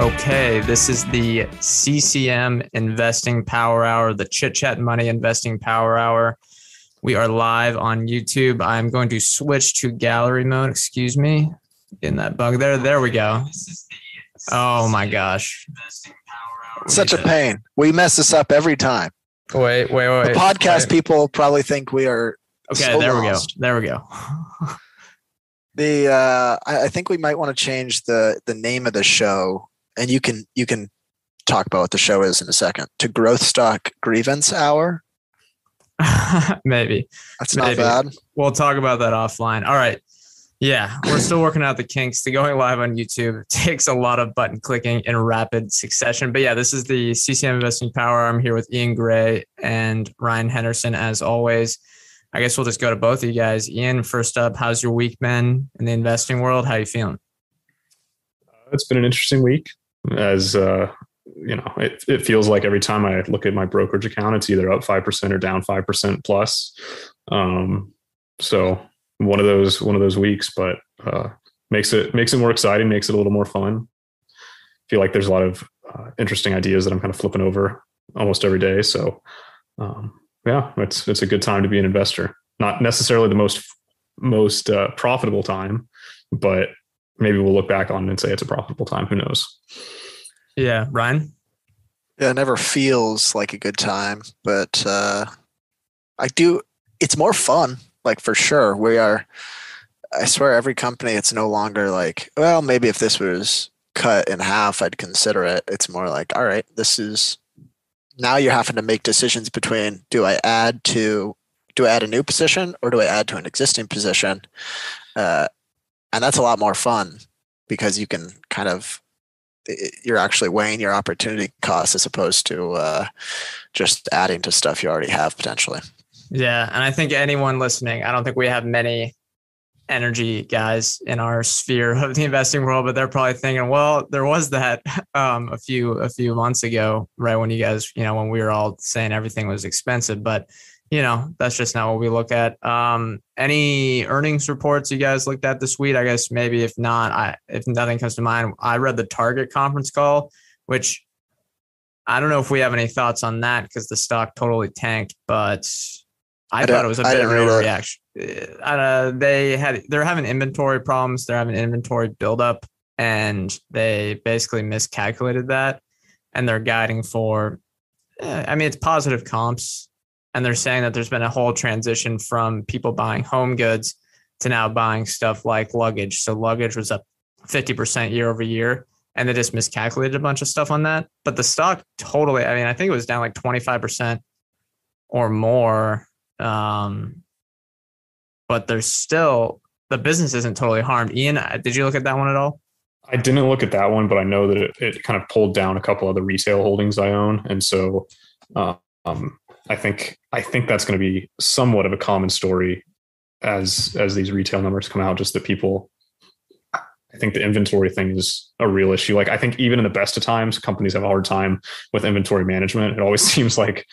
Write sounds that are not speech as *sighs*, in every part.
Okay, this is the CCM Investing Power Hour, the Chit Chat Money Investing Power Hour. We are live on YouTube. I'm going to switch to gallery mode. Excuse me. Getting that bug there. There we go. Oh my gosh. Such a pain. We mess this up every time. Wait, wait, wait. The podcast wait. people probably think we are. Okay, so there we go. There we go. The uh, I, I think we might want to change the the name of the show, and you can you can talk about what the show is in a second. To Growth Stock Grievance Hour. *laughs* Maybe. That's not Maybe. bad. We'll talk about that offline. All right. Yeah, we're still working out the kinks to going live on YouTube. *laughs* Takes a lot of button clicking in rapid succession. But yeah, this is the CCM Investing Power. I'm here with Ian Gray and Ryan Henderson as always. I guess we'll just go to both of you guys. Ian, first up, how's your week been in the investing world? How you feeling? Uh, it's been an interesting week as uh, you know it, it feels like every time i look at my brokerage account it's either up 5% or down 5% plus. Um, so one of those one of those weeks but uh, makes it makes it more exciting makes it a little more fun. Feel like there's a lot of uh, interesting ideas that i'm kind of flipping over almost every day. So um, yeah it's it's a good time to be an investor. Not necessarily the most most uh, profitable time but maybe we'll look back on and say it's a profitable time. Who knows? Yeah, Ryan. Yeah, it never feels like a good time, but uh, I do. It's more fun, like for sure. We are. I swear, every company, it's no longer like, well, maybe if this was cut in half, I'd consider it. It's more like, all right, this is. Now you're having to make decisions between do I add to, do I add a new position or do I add to an existing position, uh, and that's a lot more fun because you can kind of you're actually weighing your opportunity costs as opposed to uh, just adding to stuff you already have potentially. Yeah, and I think anyone listening, I don't think we have many energy guys in our sphere of the investing world, but they're probably thinking, well, there was that *laughs* um, a few a few months ago, right when you guys, you know, when we were all saying everything was expensive, but you know, that's just not what we look at. Um, any earnings reports you guys looked at this week? I guess maybe if not, I if nothing comes to mind, I read the Target conference call, which I don't know if we have any thoughts on that because the stock totally tanked, but I, I thought it was a bit of an overreaction. Uh, they had they're having inventory problems. They're having inventory buildup, and they basically miscalculated that, and they're guiding for. eh, I mean, it's positive comps, and they're saying that there's been a whole transition from people buying home goods to now buying stuff like luggage. So luggage was up fifty percent year over year, and they just miscalculated a bunch of stuff on that. But the stock totally, I mean, I think it was down like twenty five percent or more. Um, but there's still the business isn't totally harmed. Ian, uh, did you look at that one at all? I didn't look at that one, but I know that it, it kind of pulled down a couple other retail holdings I own, and so um, I think I think that's going to be somewhat of a common story as as these retail numbers come out. Just that people, I think the inventory thing is a real issue. Like I think even in the best of times, companies have a hard time with inventory management. It always *laughs* seems like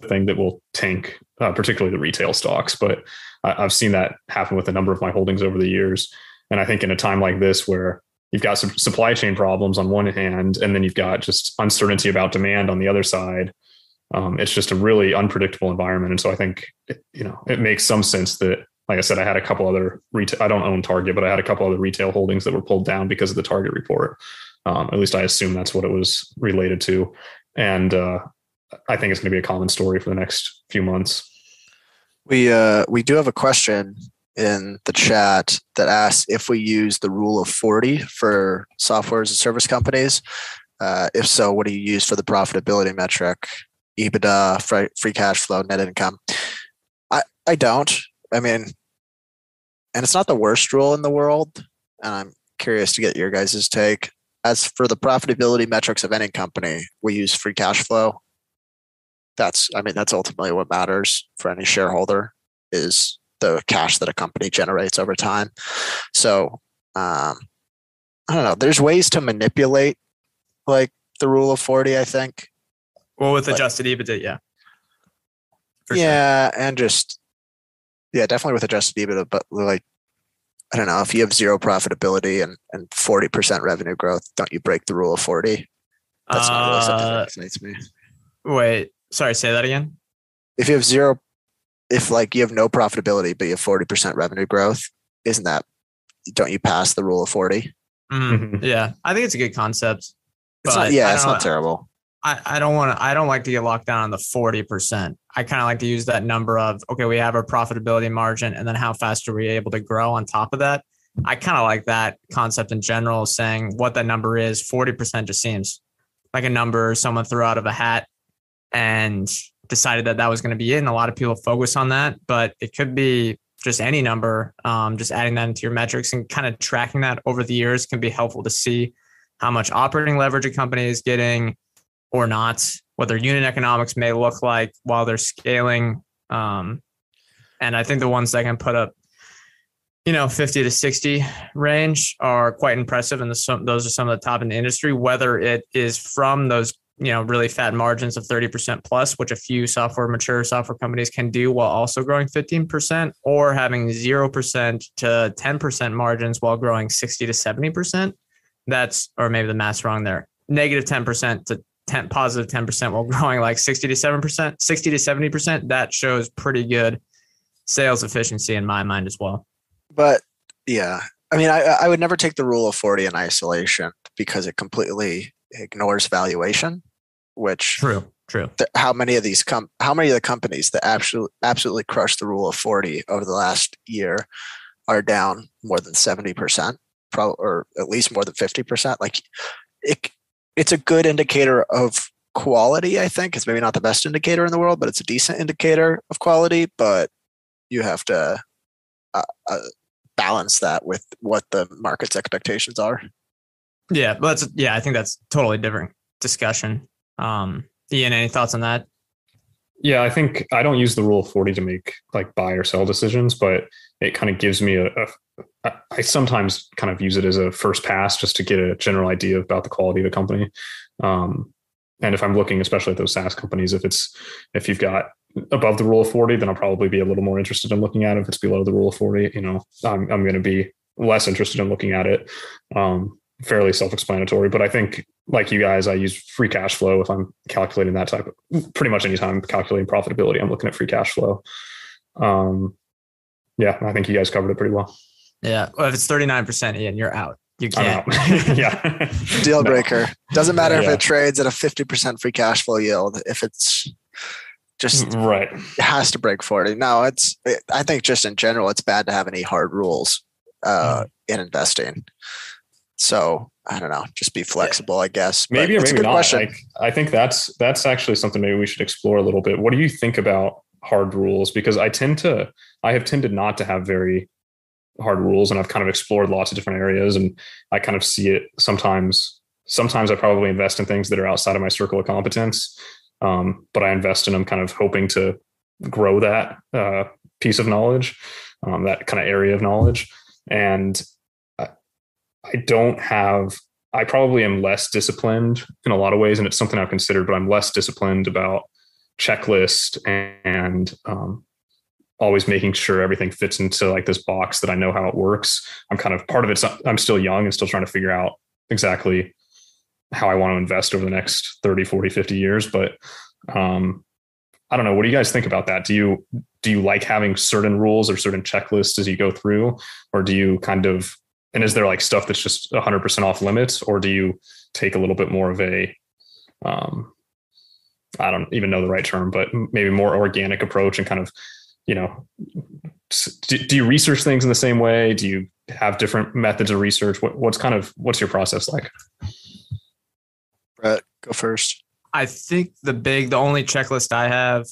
the thing that will tank, uh, particularly the retail stocks. But I, I've seen that happen with a number of my holdings over the years, and I think in a time like this where you've got some supply chain problems on one hand, and then you've got just uncertainty about demand on the other side. Um, it's just a really unpredictable environment, and so I think it, you know it makes some sense that, like I said, I had a couple other retail. I don't own Target, but I had a couple other retail holdings that were pulled down because of the Target report. Um, at least I assume that's what it was related to, and uh, I think it's going to be a common story for the next few months. We uh, we do have a question in the chat that asks if we use the rule of 40 for software as a service companies. Uh, if so, what do you use for the profitability metric? EBITDA, free, free cash flow, net income. I, I don't. I mean, and it's not the worst rule in the world. And I'm curious to get your guys' take. As for the profitability metrics of any company, we use free cash flow. That's, I mean, that's ultimately what matters for any shareholder is the cash that a company generates over time. So, um, I don't know. There's ways to manipulate like the rule of 40, I think. Well, with But- adjusted EBITDA, yeah. For sure. yeah, and just yeah, definitely with adjusted EBITDA, but like I don't know, if you have zero profitability and and forty percent revenue growth, don't you break the rule of forty? That's not really something that Uh, excites me. wait, sorry, say that again. If you have zero, if like you have no profitability but you have forty percent revenue growth, isn't that don't you pass the rule of forty? Mhm. Yeah, I think it's a good concept. It's not. Yeah, it's not terrible. I, I don't want to I don't like to get locked down on the 40%. I kind of like to use that number of okay, we have our profitability margin and then how fast are we able to grow on top of that? I kind of like that concept in general, saying what that number is. 40% just seems like a number someone threw out of a hat and decided that that was going to be it. And a lot of people focus on that, but it could be just any number. Um, just adding that into your metrics and kind of tracking that over the years can be helpful to see how much operating leverage a company is getting or not, what their unit economics may look like while they're scaling. Um, and I think the ones that can put up, you know, 50 to 60 range are quite impressive. And the, those are some of the top in the industry, whether it is from those, you know, really fat margins of 30% plus, which a few software, mature software companies can do while also growing 15%, or having 0% to 10% margins while growing 60 to 70%. That's, or maybe the math's wrong there, negative 10% to 10 positive 10% while growing like 60 to 7%, 60 to 70%, that shows pretty good sales efficiency in my mind as well. But yeah, I mean, I I would never take the rule of forty in isolation because it completely ignores valuation, which True, true. th- how many of these com- how many of the companies that absolutely absolutely crushed the rule of 40 over the last year are down more than 70% pro- or at least more than 50% like it it's a good indicator of quality i think it's maybe not the best indicator in the world but it's a decent indicator of quality but you have to uh, uh, balance that with what the market's expectations are Yeah, but that's yeah, I think that's totally different discussion. Um, Ian, any thoughts on that? Yeah, I think I don't use the rule of 40 to make like buy or sell decisions, but it kind of gives me a, a I- sometimes kind of use it as a first pass just to get a general idea about the quality of the company. Um, and if I'm looking, especially at those SaaS companies, if it's if you've got above the rule of 40, then I'll probably be a little more interested in looking at it. If it's below the rule of 40, you know, I'm I'm going to be less interested in looking at it. Um, fairly self-explanatory, but I think like you guys, I use free cash flow if I'm calculating that type of pretty much anytime I'm calculating profitability, I'm looking at free cash flow. Um, yeah, I think you guys covered it pretty well. Yeah, well, if it's thirty nine percent, Ian, you're out. You I'm can't. out. *laughs* yeah. *laughs* deal No. breaker doesn't matter if it trades at a 50% free cash flow yield if it's just Right. it has to break 40 no it's it, i think just in general it's bad to have any hard rules uh in investing so i don't know just be flexible i guess But Maybe or a maybe good not. question Like, I think that's that's actually something maybe we should explore a little bit. What do you think about hard rules? Because I tend to I have tended not to have very hard rules and I've kind of explored lots of different areas and I kind of see it sometimes sometimes I probably invest in things that are outside of my circle of competence. Um, but I invest in them kind of hoping to grow that uh, piece of knowledge, um, that kind of area of knowledge. And I, don't have I probably am less disciplined in a lot of ways, and it's something I've considered, but I'm less disciplined about checklist and um, always making sure everything fits into like this box that I know how it works. I'm kind of part of it. I'm still young and still trying to figure out exactly how I want to invest over the next 30, 40, 50 years. But um, I don't know. What do you guys think about that? Do you do you like having certain rules or certain checklists as you go through, or do you kind of and is there like stuff that's just 100% off limits or do you take a little bit more of a um i don't even know the right term but maybe more organic approach and kind of you know do, do you research things in the same way? Do you have different methods of research? What, what's kind of what's your process like? Brett go first. I think the big, the only checklist I have,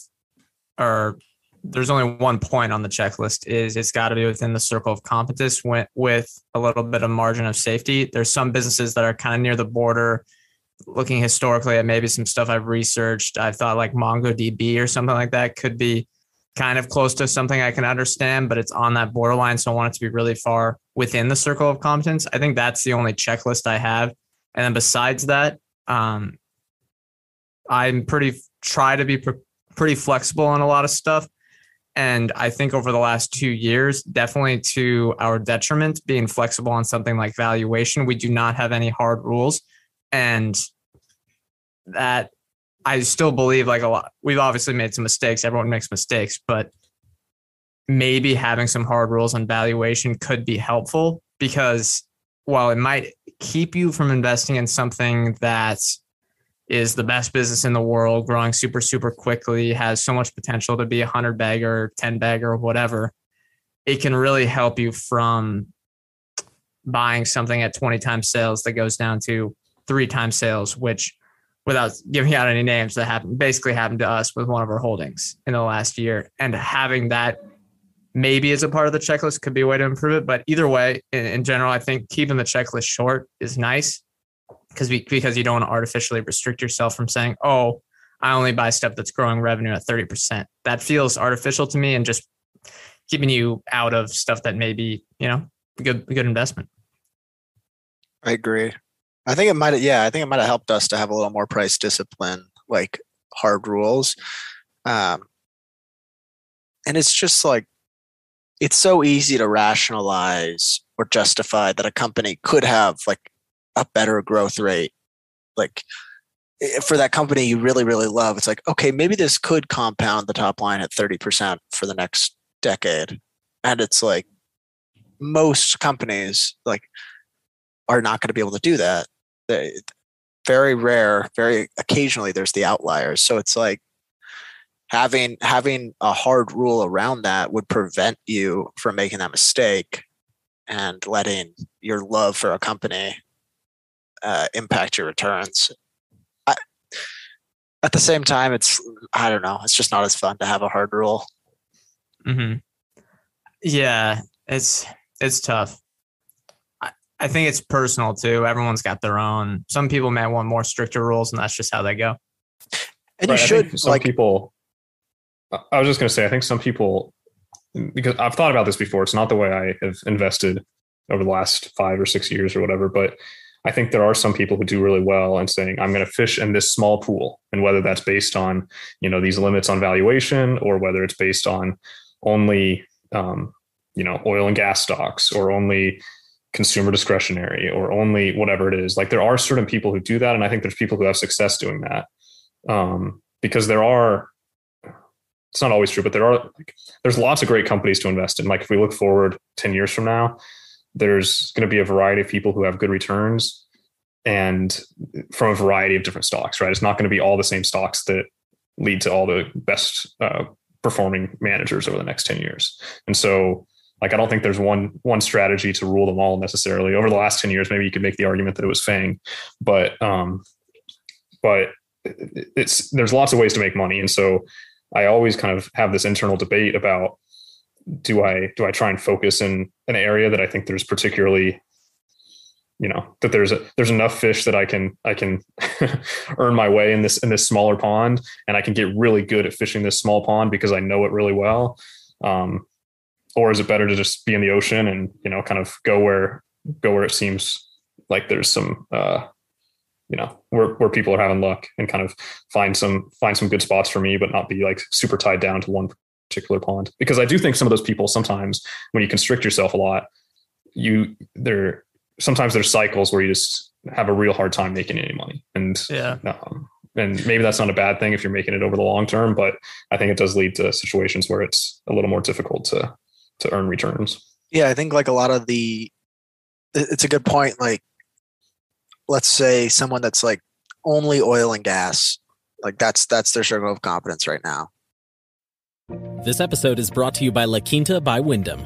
or there's only one point on the checklist is it's got to be within the circle of competence with, a little bit of margin of safety. There's some businesses that are kind of near the border looking historically at maybe some stuff I've researched. I thought like MongoDB or something like that could be kind of close to something I can understand, but it's on that borderline. So I want it to be really far within the circle of competence. I think that's the only checklist I have. And then besides that, um, I'm pretty try to be pr- pretty flexible on a lot of stuff. And I think over the last two years, definitely to our detriment, being flexible on something like valuation, we do not have any hard rules. And that I still believe like a lot, we've obviously made some mistakes. Everyone makes mistakes, but maybe having some hard rules on valuation could be helpful because while it might keep you from investing in something that is the best business in the world, growing super, super quickly, has so much potential to be a hundred bagger, 10 bagger, whatever. It can really help you from buying something at 20 times sales that goes down to three times sales, which without giving out any names that happened basically happened to us with one of our holdings in the last year. And having that maybe as a part of the checklist could be a way to improve it. But either way, in, in general, I think keeping the checklist short is nice because because you don't want to artificially restrict yourself from saying, "Oh, I only buy stuff that's growing revenue at thirty percent." That feels artificial to me, and just keeping you out of stuff that may be, you know, a good a good investment. I agree. I think it might have, yeah, I think it might have helped us to have a little more price discipline, like hard rules. Um, and it's just like, it's so easy to rationalize or justify that a company could have like a better growth rate. Like for that company you really really love it's like okay maybe this could compound the top line at 30% for the next decade. And it's like most companies like are not going to be able to do that. They, very rare very occasionally there's the outliers. So it's like having having a hard rule around that would prevent you from making that mistake and letting your love for a company uh, impact your returns. I, at the same time, it's I don't know. It's just not as fun to have a hard rule. Hmm. Yeah, it's it's tough. I, I think it's personal too. Everyone's got their own. Some people may want more stricter rules, and that's just how they go. And right, you should some like people. I was just going to say, I think some people, because I've thought about this before. It's not the way I have invested over the last five or six years or whatever, but I think there are some people who do really well and saying, I'm going to fish in this small pool. And whether that's based on, you know, these limits on valuation or whether it's based on only, um, you know, oil and gas stocks or only consumer discretionary or only whatever it is. Like there are certain people who do that. And I think there's people who have success doing that. Um, because there are, it's not always true, but there are, like, there's lots of great companies to invest in. Like if we look forward 10 years from now, there's going to be a variety of people who have good returns and from a variety of different stocks, right? It's not going to be all the same stocks that lead to all the best uh, performing managers over the next 10 years. And so like I don't think there's one one strategy to rule them all necessarily. Over the last 10 years, maybe you could make the argument that it was Fang, but um but it's there's lots of ways to make money. And so I always kind of have this internal debate about do I do I try and focus in an area that I think there's particularly you know that there's a there's enough fish that I can I can *laughs* earn my way in this in this smaller pond and I can get really good at fishing this small pond because I know it really well. Um, or is it better to just be in the ocean and you know kind of go where go where it seems like there's some uh, you know where, where people are having luck and kind of find some find some good spots for me but not be like super tied down to one particular pond because I do think some of those people sometimes when you constrict yourself a lot, you there sometimes there's cycles where you just have a real hard time making any money. And yeah. Um, and maybe that's not a bad thing if you're making it over the long term, but I think it does lead to situations where it's a little more difficult to to earn returns. Yeah, I think like a lot of the it's a good point. Like let's say someone that's like only oil and gas, like that's that's their circle of competence right now. This episode is brought to you by La Quinta by Wyndham.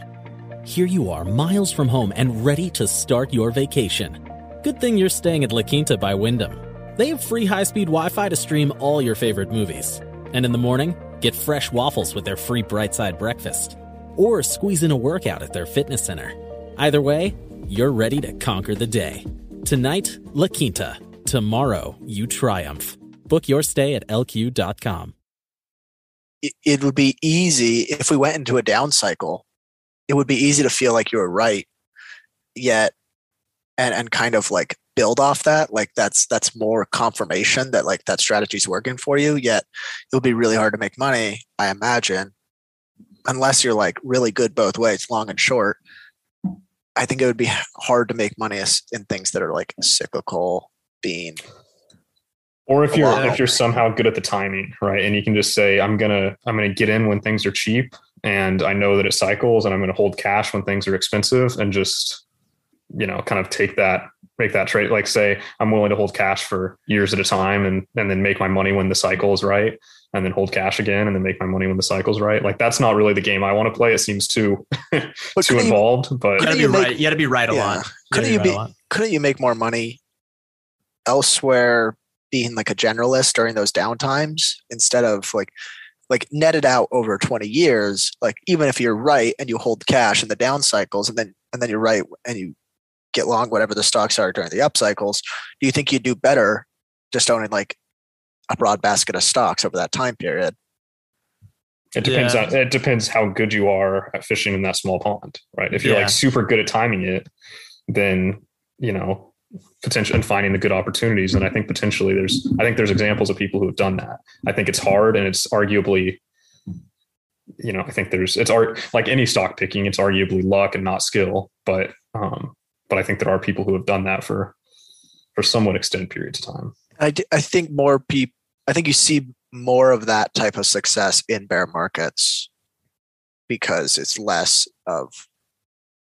Here you are, miles from home and ready to start your vacation. Good thing you're staying at La Quinta by Wyndham. They have free high speed Wi Fi to stream all your favorite movies. And in the morning, get fresh waffles with their free Bright Side breakfast, or squeeze in a workout at their fitness center. Either way, you're ready to conquer the day. Tonight, La Quinta. Tomorrow, you triumph. Book your stay at lq.com. it, would be easy if we went into a down cycle. It would be easy to feel like you were right, yet, and and kind of like build off that. Like that's that's more confirmation that like that strategy's working for you. Yet, it would be really hard to make money. I imagine, unless you're like really good both ways, long and short. I think it would be hard to make money in things that are like cyclical, being Or if you're Wow. if you're somehow good at the timing, right? And you can just say, I'm gonna I'm gonna get in when things are cheap and I know that it cycles and I'm gonna hold cash when things are expensive and just, you know, kind of take that, make that trade. Like say I'm willing to hold cash for years at a time and and then make my money when the cycle is right and then hold cash again and then make my money when the cycle's right. Like that's not really the game I want to play. It seems too too couldn't you- involved. But You gotta be make- right. You gotta be right a lot. You Couldn't gotta you right be- a couldn't you make more money elsewhere being like a generalist during those downtimes instead of like like netted out over 20 years like even if you're right and you hold cash in the down cycles and then and then you're right and you get long whatever the stocks are during the up cycles do you think you'd do better just owning like a broad basket of stocks over that time period It depends. Yeah. On, it depends how good you are at fishing in that small pond, right? If you're Yeah. like super good at timing it, then you know potential and finding the good opportunities. And I think potentially there's I think there's examples of people who have done that. I think it's hard and it's arguably, you know, I think there's it's art like any stock picking, it's arguably luck and not skill. But um, but I think there are people who have done that for for somewhat extended periods of time. I, d- I think more people i think you see more of that type of success in bear markets because it's less of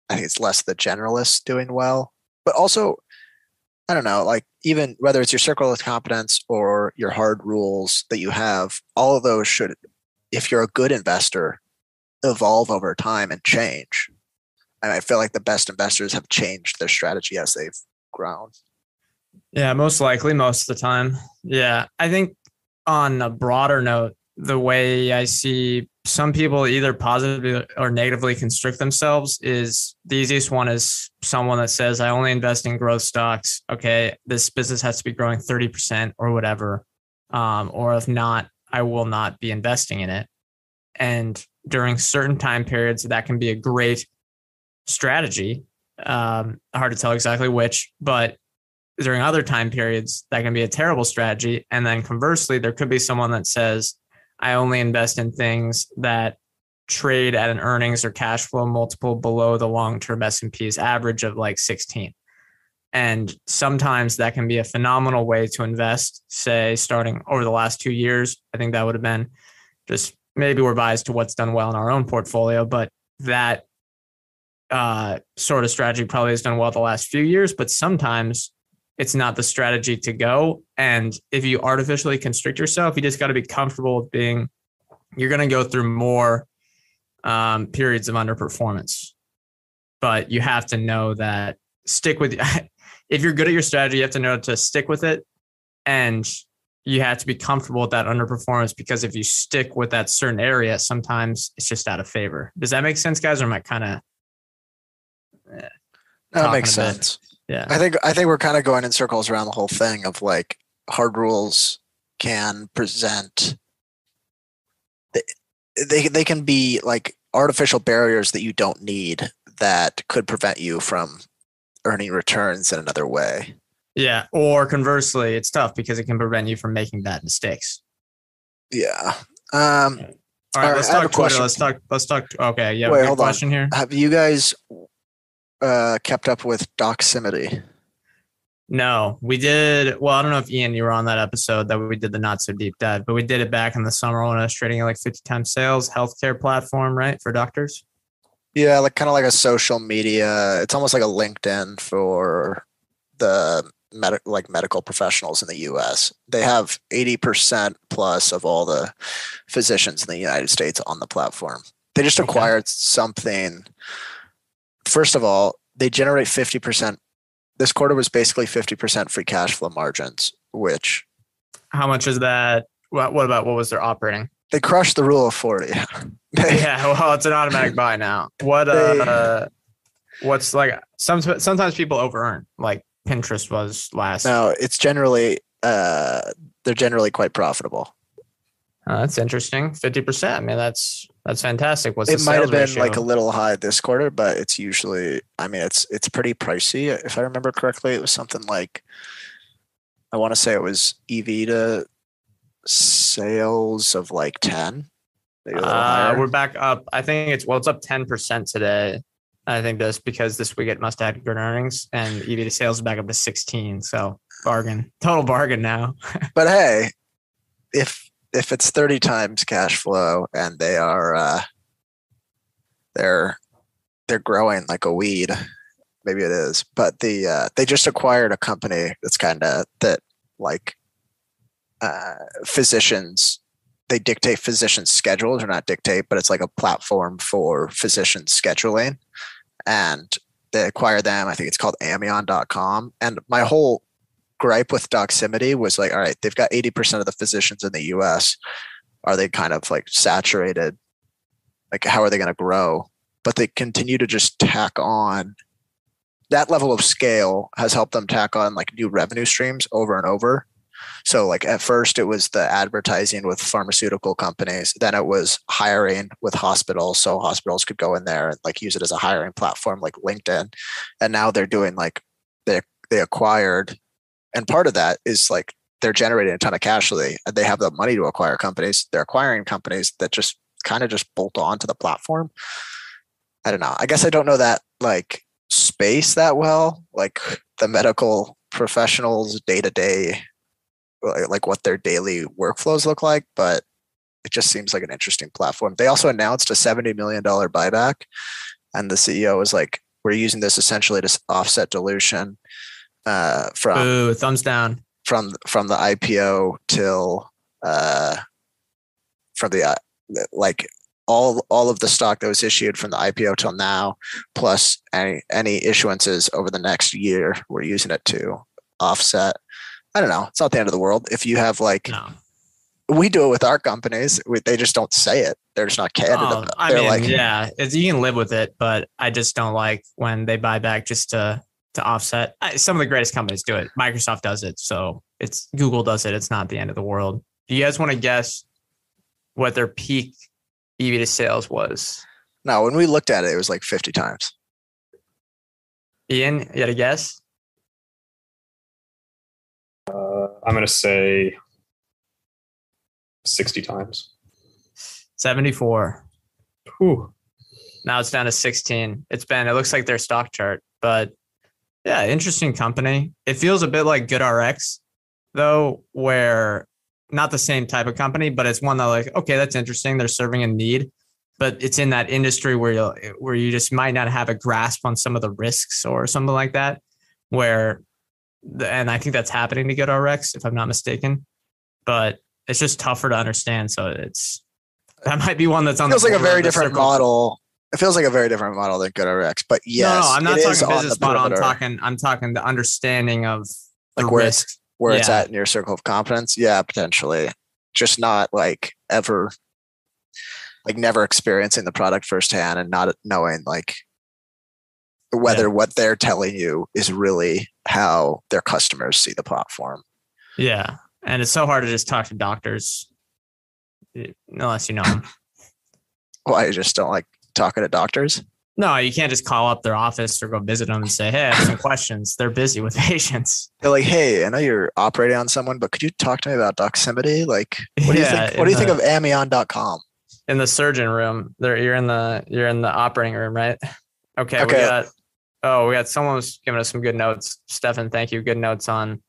i think it's less the generalists doing well but also i don't know like even whether it's your circle of competence or your hard rules that you have all of those should if you're a good investor evolve over time and change and i feel like the best investors have changed their strategy as they've grown Yeah, most likely, most of the time. Yeah, I think on a broader note, the way I see some people either positively or negatively constrict themselves is the easiest one is someone that says, I only invest in growth stocks. Okay, this business has to be growing 30% or whatever. Um, or if not, I will not be investing in it. And during certain time periods, that can be a great strategy. Um, hard to tell exactly which, but during other time periods that can be a terrible strategy and then conversely there could be someone that says i only invest in things that trade at an earnings or cash flow multiple below the long-term s&p's average of like 16 and sometimes that can be a phenomenal way to invest say starting over the last two years. I think that would have been just maybe we're biased to what's done well in our own portfolio but that uh, sort of strategy probably has done well the last few years. But sometimes it's not the strategy to go. And if you artificially constrict yourself, you just got to be comfortable with being, you're going to go through more um, periods of underperformance. But you have to know that stick with, *laughs* if you're good at your strategy, you have to know to stick with it. And you have to be comfortable with that underperformance because if you stick with that certain area, sometimes it's just out of favor. Does that make sense, guys? Or am I kind of, that makes sense. Yeah. I think I think we're kind of going in circles around the whole thing of like hard rules can present they they, they can be like artificial barriers that you don't need that could prevent you from earning returns in another way. Yeah. Or conversely, it's tough because it can prevent you from making bad mistakes. Yeah. Um All right, All right, let's talk Twitter. question. Let's talk. Let's talk. Okay, yeah. Wait, hold on. question here. have you guys uh kept up with Doximity? No, we did. Well, I don't know if Ian, you were on that episode that we did the not so deep dive, but we did it back in the summer when I was trading like 50 times sales healthcare platform, right? For doctors. Yeah, like kind of like a social media. It's almost like a LinkedIn for the med- like medical professionals in the U.S. They have eighty percent plus of all the physicians in the United States on the platform. They just Okay. acquired something. First of all, they generate fifty percent. This quarter was basically fifty percent free cash flow margins, which How much is that? What, what about what was their operating? they crushed the rule of 40. They- *laughs* yeah, well, it's an automatic *laughs* buy now. What They- uh, what's like? Some sometimes people over earn, like Pinterest was last. No, it's generally uh they're generally quite profitable. Uh, that's interesting. Fifty percent. I mean, that's that's fantastic. What's it might have been like a little high this quarter, but it's usually I mean it's it's pretty pricey. If I remember correctly, it was something like I want to say it was EV to sales of like 10. Maybe a little Uh, we're back up. I think it's well, it's up ten percent today. I think that's because this week it must have had good earnings, and EV to sales is back up to sixteen. So bargain, total bargain now. *laughs* But hey, if if it's 30 times cash flow and they are uh they're they're growing like a weed, maybe it is. But the uh they just acquired a company that's kind of that like uh physicians they dictate physician schedules or not dictate, but it's like a platform for physician scheduling. And they acquired them. I think it's called Amion.com. And my whole gripe with Doximity was like, all right, they've got 80% of the physicians in the US. Are they kind of like saturated? Like, how are they going to grow? But they continue to just tack on that level of scale has helped them tack on like new revenue streams over and over. So, like, at first it was the advertising with pharmaceutical companies, then it was hiring with hospitals. So, hospitals could go in there and like use it as a hiring platform like LinkedIn. And now they're doing like, they, they acquired and part of that is like they're generating a ton of cash so they they have the money to acquire companies. They're acquiring companies that just kind of just bolt onto the platform. I don't know. I guess i don't know that like space that well like the medical professionals day to day like what their daily workflows look like but it just seems like an interesting platform. They also announced a 70 million dollar buyback and the ceo was like we're using this essentially to offset dilution uh, from Ooh, thumbs down. from from the IPO till uh, from the uh, like all all of the stock that was issued from the IPO till now, plus any any issuances over the next year, we're using it to offset. I don't know. It's not the end of the world. If you have like No. we do it with our companies, we, they just don't say it. They're just not candid. Oh. I They're mean, like, yeah, it's, you can live with it, but I just don't like when they buy back just to to offset. Some of the greatest companies do it. Microsoft does it, so it's Google does it. It's not the end of the world. Do you guys want to guess what their peak EV to sales was? no. When we looked at it, it was like fifty times. Ian, you had a guess? Uh, I'm going to say 60 times. 74. Whew. Now it's down to 16. It's been, it looks like their stock chart, but yeah, interesting company. It feels a bit like GoodRx, though, where not the same type of company, but it's one that like, okay, that's interesting. They're serving a need, but it's in that industry where you where you just might not have a grasp on some of the risks or something like that. Where, the, and I think that's happening to GoodRx, if I'm not mistaken, but it's just tougher to understand. So it's that might be one that's on feels the like a very different model. It feels like a very different model than GoodRx, but yes, no, I'm not talking business the model. I'm talking, I'm talking the understanding of Like where it's- risks. where it's at in your circle of competence yeah potentially just not like ever like never experiencing the product firsthand and not knowing like whether Yeah. what they're telling you is really how their customers see the platform Yeah, and it's so hard to just talk to doctors unless you know them. *laughs* well, I just don't like talking to doctors no, you can't just call up their office or go visit them and say, "Hey, I have some *laughs* questions." They're busy with *laughs* patients. they're like hey i know you're operating on someone but could you talk to me about doximity like what do you think what do you in think of amion.com in the surgeon room. There, you're in the you're in the operating room, right? Okay, we Okay. got. Oh, we got someone was giving us some good notes. Stefan, thank you. Good notes on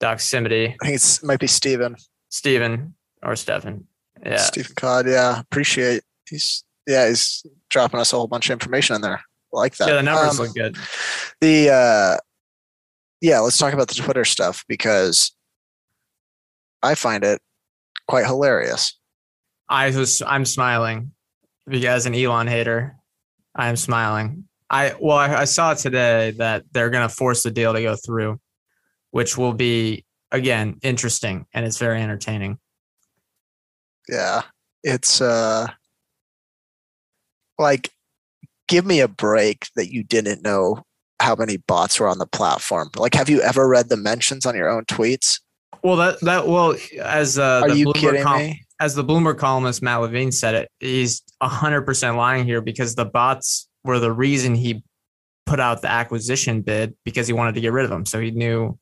Doximity. i think it's might be steven Steven or Stefan. Yeah. Stephen Codd, yeah, appreciate. He's yeah, he's dropping us a whole bunch of information in there. I like that. Yeah, the numbers Um, look good. The uh, yeah, let's talk about the Twitter stuff because I find it quite hilarious. I was I'm smiling because an Elon hater. I'm smiling. I well, I, I saw today that they're going to force the deal to go through, which will be again interesting and it's very entertaining. Yeah. It's uh like give me a break that you didn't know how many bots were on the platform. Like have you ever read the mentions on your own tweets? Well, that that well, as uh, Are the you Bloomberg kidding col- me? as the Bloomberg columnist Matt Levine said it, he's hundred percent lying here because the bots were the reason he put out the acquisition bid because he wanted to get rid of them. So he knew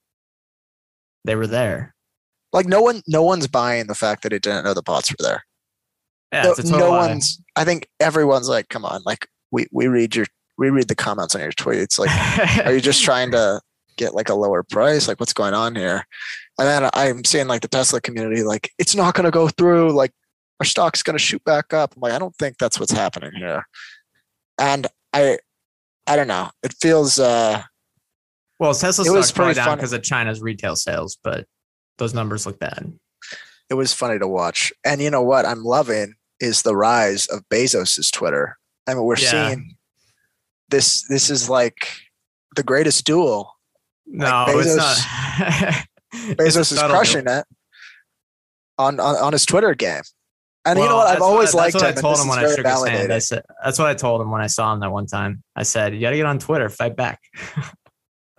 they were there. Like no one no one's buying the fact that he didn't know the bots were there. Yeah, no, it's a total no lie. one's i think everyone's like come on like we we read your we read the comments on your tweets like are you just *laughs* trying to get like a lower price? Like what's going on here? And then i'm seeing like the tesla community like it's not going to go through. Like our stock's going to shoot back up. I'm like i don't think that's what's happening here. And i i don't know. It feels uh well, Tesla It was stock's probably down because of China's retail sales, but those numbers look bad. it was funny to watch. And you know what? I'm loving is the rise of bezos's twitter i mean we're Yeah. seeing this this is like the greatest duel No, Bezos- it's not. It's Bezos *laughs* is crushing it on, on on his Twitter game. And you know what? I've always what, liked that's what him. I told him when I shook his hand. I said that's what I told him when I saw him that one time. I said, "You got to get on Twitter, fight back."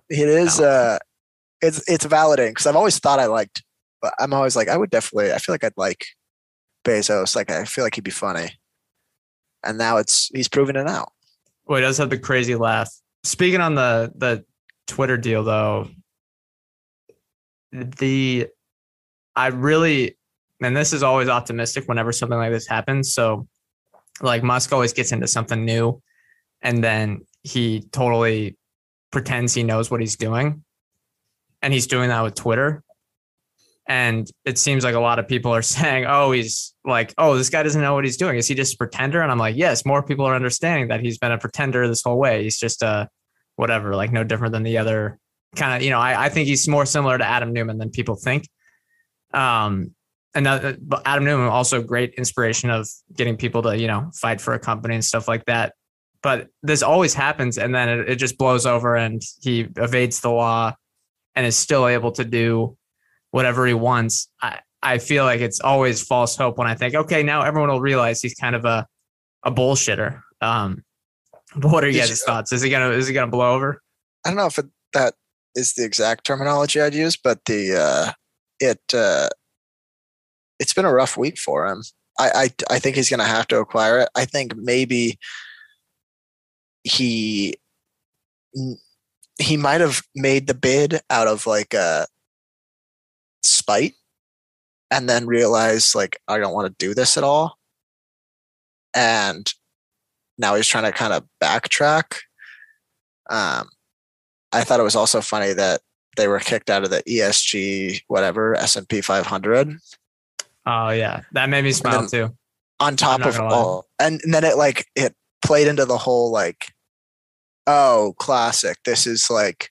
It *laughs* is uh it's it's validating because I've always thought I liked but I'm always like I would definitely I feel like I'd like Bezos. Like I feel like he'd be funny. And now it's he's proving it out. Well, he does have the crazy laugh. Speaking on the the Twitter deal though, the I really and this is always optimistic whenever something like this happens. So like Musk always gets into something new and then he totally pretends he knows what he's doing. And he's doing that with Twitter. And it seems like a lot of people are *laughs* saying, oh, he's like, oh, this guy doesn't know what he's doing. Is he just a pretender? And I'm like, yes, more people are understanding that he's been a pretender this whole way. He's just a whatever, like no different than the other kind of, you know, I, I think he's more similar to Adam Neumann than people think. Um, and that, but Adam Neumann also great inspiration of getting people to, you know, fight for a company and stuff like that. But this always happens and then it, it just blows over and he evades the law and is still able to do whatever he wants. I, I feel like it's always false hope when I think, okay, now everyone will realize he's kind of a, a bullshitter. Um, *laughs* but what are you guys' thoughts? Is he gonna is he gonna blow over? I don't know if it, that is the exact terminology I'd use, but the uh it uh it's been a rough week for him. I I, I think he's going to have to acquire it. I think maybe he he might have made the bid out of like a spite and then realized like I don't want to do this at all. And now he's trying to kind of backtrack. Um I thought it was also funny that they were kicked out of the ESG whatever S&P 500 Oh yeah, that made me smile too. on top of all and, and then it like it played into the whole like oh classic this is like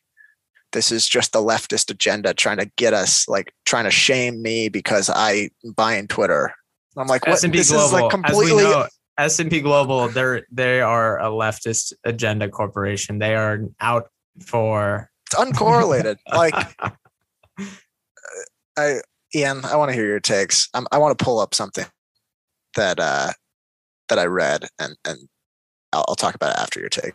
this is just the leftist agenda trying to get us like trying to shame me because i'm buying twitter. I'm like what? S&P this Global, is like completely know, S&P Global, they're they are a leftist agenda corporation. They are out for it's uncorrelated. *laughs* Like i ian i want to hear your takes. I i want to pull up something that uh that i read and and I'll, I'll talk about it after your take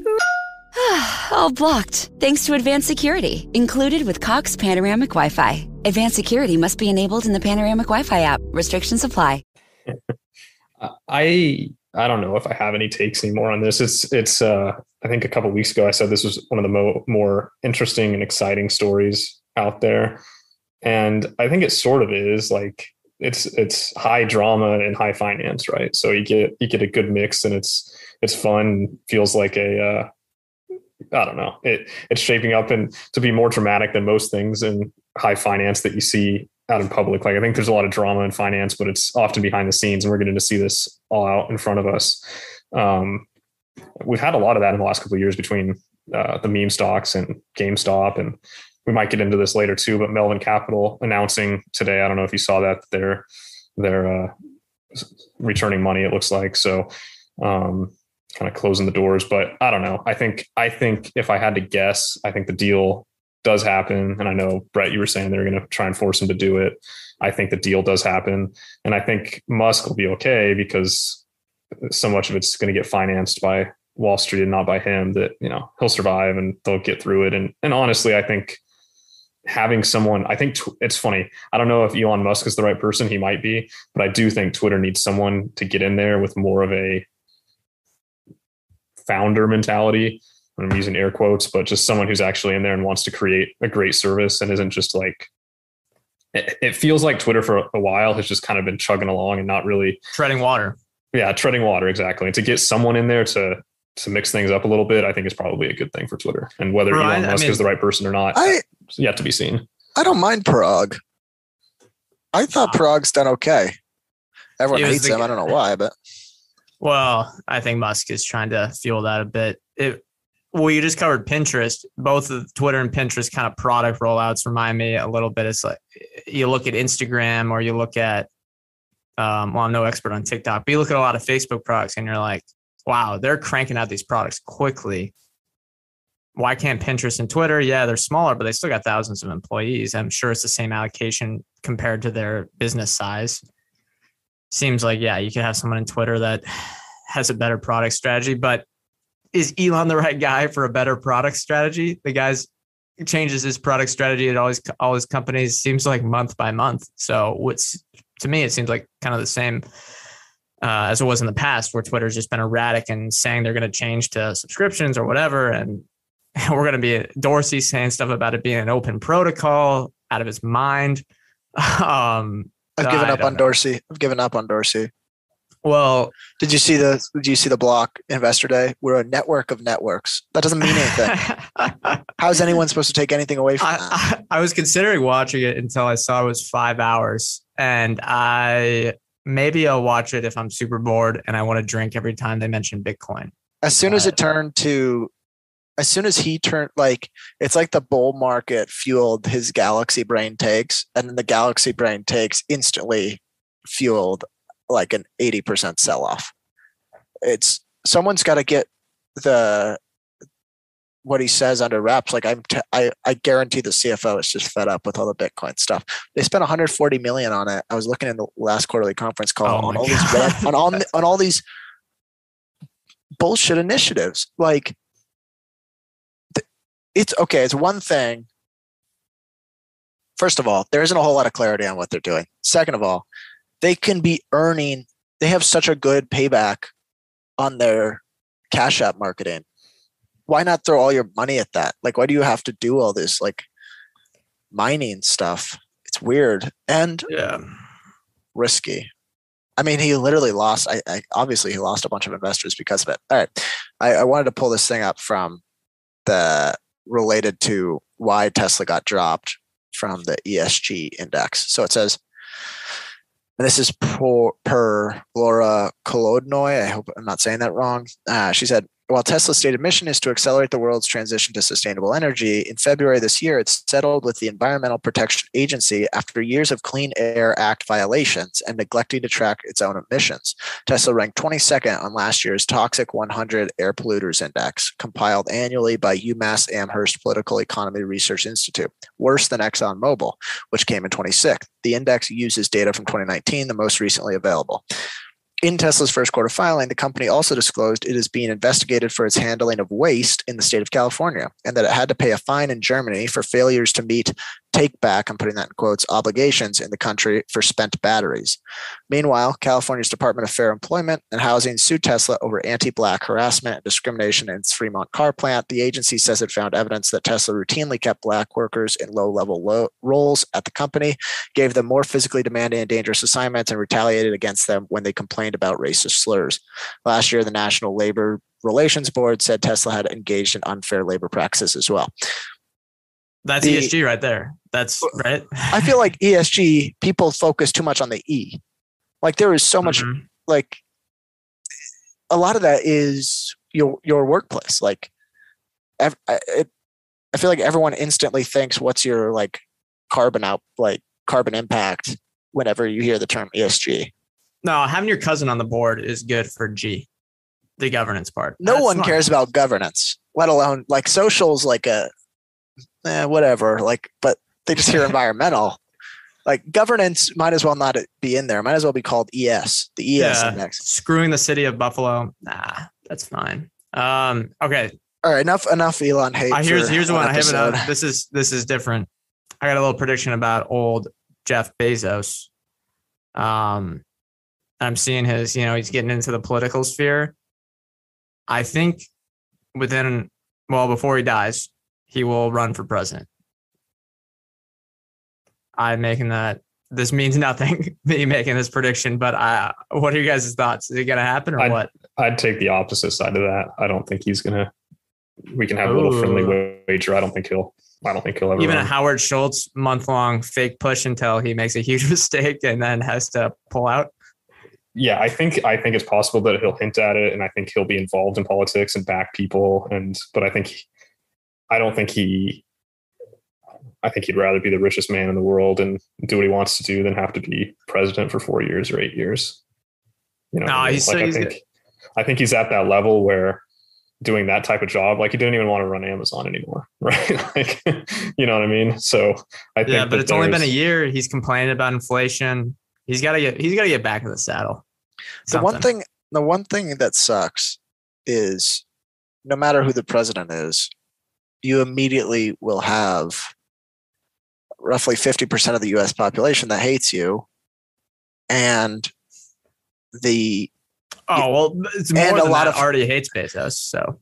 *sighs* all blocked thanks to advanced security included with Cox Panoramic Wi Fi. Advanced security must be enabled in the Panoramic Wi Fi app. Restrictions apply. *laughs* I I don't know if I have any takes anymore on this. It's it's uh I think a couple weeks ago I said this was one of the mo- more interesting and exciting stories out there. And I think it sort of is like it's it's high drama and high finance, right? So you get you get a good mix and it's it's fun, feels like a uh I don't know. It it's shaping up and to be more dramatic than most things in high finance that you see out in public. Like I think there's a lot of drama in finance, but it's often behind the scenes, and we're getting to see this all out in front of us. Um, we've had a lot of that in the last couple of years between uh, the meme stocks and GameStop and we might get into this later too, but Melvin Capital announcing today. I don't know if you saw that they're they're uh, returning money. It looks like so. Um, kind of closing the doors, but I don't know. I think I think if I had to guess, I think the deal does happen. And I know Brett, you were saying they're going to try and force him to do it. I think the deal does happen, and I think Musk will be okay because so much of it's going to get financed by Wall Street and not by him. That you know he'll survive and they'll get through it. And and honestly, I think having someone, I think tw- it's funny. I don't know if Elon Musk is the right person. He might be, but I do think Twitter needs someone to get in there with more of a founder mentality. I'm using air quotes, but just someone who's actually in there and wants to create a great service and isn't just like it, it feels like Twitter for a while has just kind of been chugging along and not really treading water. Yeah, treading water exactly. And to get someone in there to to mix things up a little bit, I think is probably a good thing for Twitter. And whether Elon Musk I mean, is the right person or not, I, yet to be seen. I don't mind Parag. I thought Parag's done okay. Everyone hates the, him. I don't know why, but well, I think Musk is trying to fuel that a bit. It, well, you just covered Pinterest. Both of Twitter and Pinterest kind of product rollouts remind me a little bit. It's like you look at Instagram or you look at, um, well, I'm no expert on TikTok, but you look at a lot of Facebook products and you're like, wow, they're cranking out these products quickly. Why can't Pinterest and Twitter? Yeah, they're smaller, but they still got thousands of employees. I'm sure it's the same allocation compared to their business size. Seems like, yeah, you could have someone in Twitter that has a better product strategy, but is Elon the right guy for a better product strategy? The guy's changes his product strategy at all his all his companies seems like month by month. So what's to me it seems like kind of the same uh, as it was in the past, where Twitter's just been erratic and saying they're going to change to subscriptions or whatever, and *laughs* we're going to be Dorsey saying stuff about it being an open protocol out of his mind. *laughs* Um, I've given up on know. Dorsey. I've given up on Dorsey. Well, did you see the did you see the block investor day? We're a network of networks. That doesn't mean anything. *laughs* How is anyone supposed to take anything away from I, that? I, I was considering watching it until I saw it was five hours, and I maybe I'll watch it if I'm super bored and I want to drink every time they mention Bitcoin. As soon as it turned to, as soon as he turned, like it's like the bull market fueled his galaxy brain takes, and then the galaxy brain takes instantly fueled like an 80% sell off. It's someone's got to get the what he says under wraps. Like I'm, t- I, I guarantee the CFO is just fed up with all the Bitcoin stuff. They spent 140 million on it. I was looking in the last quarterly conference call oh on all God. these on all *laughs* on all these bullshit initiatives. Like it's okay. It's one thing. First of all, there isn't a whole lot of clarity on what they're doing. Second of all, they can be earning they have such a good payback on their cash app marketing why not throw all your money at that like why do you have to do all this like mining stuff it's weird and yeah risky i mean he literally lost I, I obviously he lost a bunch of investors because of it all right I, I wanted to pull this thing up from the related to why tesla got dropped from the esg index so it says and this is per, per Laura Kolodnoy. I hope I'm not saying that wrong. Uh, she said, while Tesla's stated mission is to accelerate the world's transition to sustainable energy, in February this year, it settled with the Environmental Protection Agency after years of Clean Air Act violations and neglecting to track its own emissions. Tesla ranked 22nd on last year's Toxic 100 Air Polluters Index, compiled annually by UMass Amherst Political Economy Research Institute, worse than ExxonMobil, which came in 26th. The index uses data from 2019, the most recently available. In Tesla's first quarter filing, the company also disclosed it is being investigated for its handling of waste in the state of California and that it had to pay a fine in Germany for failures to meet take back, I'm putting that in quotes, obligations in the country for spent batteries. Meanwhile, California's Department of Fair Employment and Housing sued Tesla over anti black harassment and discrimination in its Fremont car plant. The agency says it found evidence that Tesla routinely kept black workers in low level roles at the company, gave them more physically demanding and dangerous assignments, and retaliated against them when they complained about racist slurs. Last year, the National Labor Relations Board said Tesla had engaged in unfair labor practices as well. That's the, ESG right there. That's right. I feel like *laughs* ESG people focus too much on the E. Like there is so much mm-hmm. like a lot of that is your your workplace. Like it, I feel like everyone instantly thinks, "What's your like carbon out like carbon impact?" Whenever you hear the term ESG, No, having your cousin on the board is good for G, the governance part. no That's one smart. cares about governance, let alone like socials. Like a eh, whatever, like, but they just hear *laughs* environmental. Like governance might as well not be in there. Might as well be called ES, the ES Yeah. index. Screwing the city of Buffalo. Nah, that's fine. Um, okay. All right, enough enough Elon hate. Uh, here's here's one. I have another. This is this is different. I got a little prediction about old Jeff Bezos. Um, I'm seeing his. You know, he's getting into the political sphere. I think within well before he dies, he will run for president. I'm making that. This means *laughs* nothing. Me making this prediction, but I. What are you guys' thoughts? Is it gonna happen or I'd- what? I'd take the opposite side of that. I don't think he's gonna. We can have a little friendly wager. I don't think he'll. I don't think he'll ever. even a. Howard Schultz month long fake push until he makes a huge *laughs* mistake and then has to pull out. yeah, I think I think it's possible that he'll hint at it, and I think he'll be involved in politics and back people. And but I think I don't think he. I think he'd rather be the richest man in the world and do what he wants to do than have to be president for four years or eight years. You know, No, what I he's so- like I he's think I think he's at that level where doing that type of job, like he didn't even want to run Amazon anymore, *laughs* right? like, you know what I mean? So I think Yeah, but it's only been a year. He's complaining about inflation. He's got to get he's got to get back in the saddle. the one thing the one thing that sucks is no matter who the president is you immediately will have roughly 50% of the US population that hates you and the Oh well, it's more And a lot that of- already hates Bezos. So.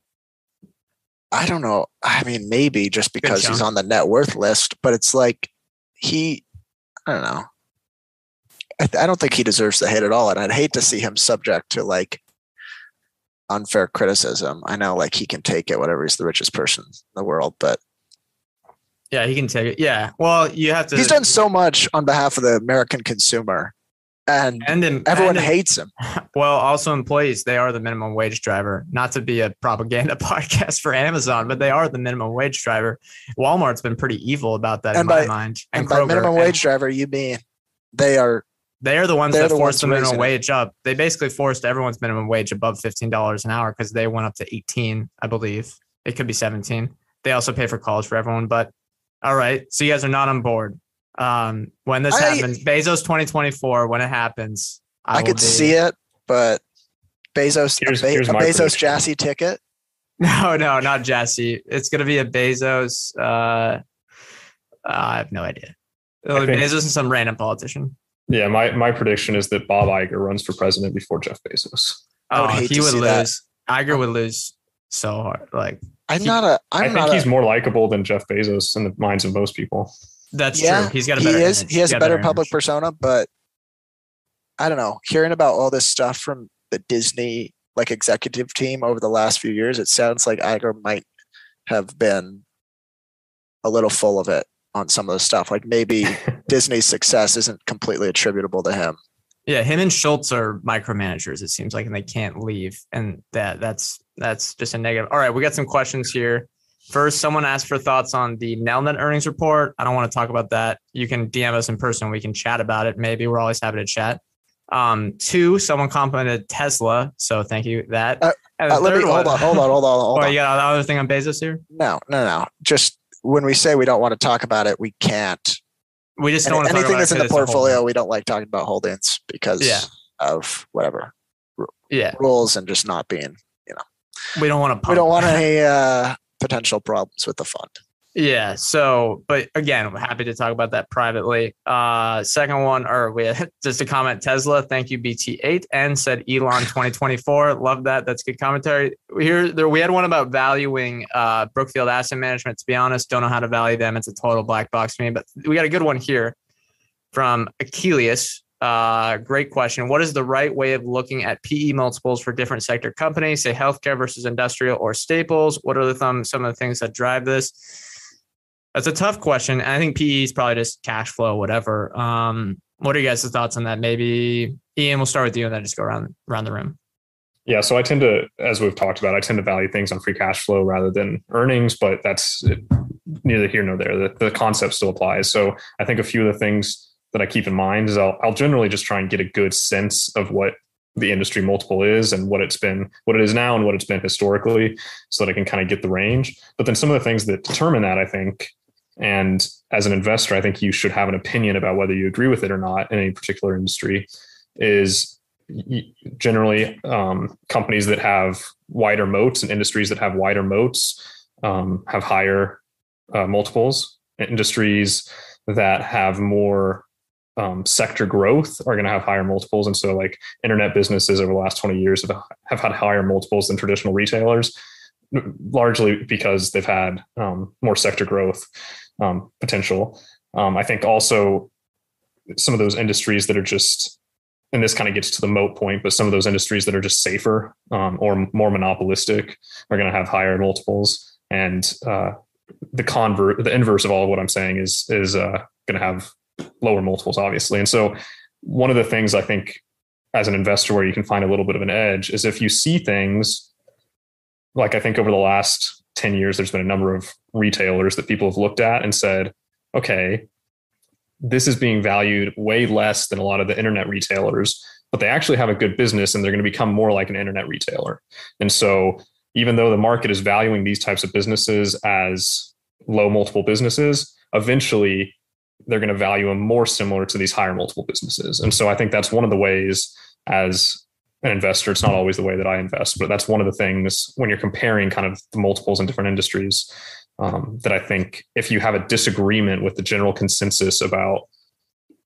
I don't know. I mean maybe just because he's on the net worth list but it's like he I don't know. I, I don't think he deserves the hate at all and I'd hate to see him subject to like unfair criticism. I know like he can take it whatever he's the richest person in the world, but yeah, he can take it. Yeah. Well, you have to. he's done so much on behalf of the American consumer and and then everyone and, hates him. *laughs* Well, also employees, they are the minimum wage driver. Not to be a propaganda *laughs* podcast for Amazon, but they are the minimum wage driver. Walmart's been pretty evil about that in And my mind. And, by Kroger, minimum and wage driver, you mean they are They are the ones they're that the forced ones the minimum raising it. wage up. They basically forced everyone's minimum wage above fifteen dollars an hour because they went up to eighteen, I believe. It could be seventeen. They also pay for college for everyone. But all right, so you guys are not on board. Um, when this I- happens, Bezos twenty twenty four, when it happens, I, I, could be- see it, but Bezos Here's- a, Be- here's a my Bezos. Jassy ticket. *laughs* No, no, not Jesse. It's gonna be a Bezos. Uh, I have no idea. It'll be Bezos and some random politician. Yeah, my, my prediction is that Bob Iger runs for president before Jeff Bezos. I would Oh, hate he to would see that. lose. Iger oh. would lose so hard. Like I'm He- not a I'm i think not he's a, more likable than Jeff Bezos in the minds of most people. that's Yeah, true. He's got a he is image. he has He's a got better public image. persona, but I don't know. Hearing about all this stuff from the Disney like executive team over the last few years, it sounds like Iger might have been a little full of it on some of the stuff. Like maybe *laughs* Disney's success isn't completely attributable to him. Yeah, him and Schultz are micromanagers. It seems like, and they can't leave, and that that's that's just a negative. All right, we got some questions here. First, someone asked for thoughts on the Nelnet earnings report. I don't want to talk about that. You can DM us in person. We can chat about it. Maybe we're always happy to chat. Um, two, someone complimented Tesla, so thank you that. Uh, Uh, let me hold on, hold on, hold on, hold *laughs* Oh, on. you got another thing on Bezos here? No, no, no. Just when we say we don't want to talk about it, we can't. We just don't Any- want to talk anything about that's in the 'cause it's a whole- portfolio, we don't like talking about holdings because Yeah. of whatever Yeah, rules and just not being. You know we don't want to. We don't want any *laughs* uh, potential problems with the fund. Yeah. So, but again, I'm happy to talk about that privately. Uh, second one, or we *laughs* just a comment Tesla. Thank you, BT8, and said Elon *laughs* 2024. Love that. That's good commentary. Here, there, we had one about valuing uh, Brookfield Asset Management. To be honest, don't know how to value them. It's a total black box to me. But we got a good one here from Achilles. Uh, great question. What is the right way of looking at PE multiples for different sector companies, say healthcare versus industrial or staples? What are the some of the things that drive this? That's a tough question. I think PE is probably just cash flow, whatever. Um, what are you guys' thoughts on that? Maybe Ian, we'll start with you and then just go around around the room. Yeah, so I tend to, as we've talked about, I tend to value things on free cash flow rather than earnings, but that's neither here nor there. The, the concept still applies. So I think a few of the things that I keep in mind is I'll, I'll generally just try and get a good sense of what the industry multiple is and what it's been, what it is now and what it's been historically, so that I can kind of get the range. But then some of the things that determine that, I think, and as an investor, I think you should have an opinion about whether you agree with it or not in any particular industry, is generally um, companies that have wider moats and industries that have wider moats um, have higher uh, multiples. Industries that have more um, sector growth are going to have higher multiples. And so, like internet businesses over the last 20 years have, have had higher multiples than traditional retailers, largely because they've had um, more sector growth um, potential. Um, I think also some of those industries that are just, and this kind of gets to the moat point, but some of those industries that are just safer um, or more monopolistic are going to have higher multiples. And uh, the convert, the inverse of all of what I'm saying is is uh, going to have lower multiples, obviously. And so, one of the things I think as an investor where you can find a little bit of an edge is if you see things like I think over the last 10 years, there's been a number of retailers that people have looked at and said, okay, this is being valued way less than a lot of the internet retailers, but they actually have a good business and they're going to become more like an internet retailer. And so, even though the market is valuing these types of businesses as low multiple businesses, eventually they're going to value them more similar to these higher multiple businesses. And so I think that's one of the ways as an investor, it's not always the way that I invest, but that's one of the things when you're comparing kind of the multiples in different industries um, that I think if you have a disagreement with the general consensus about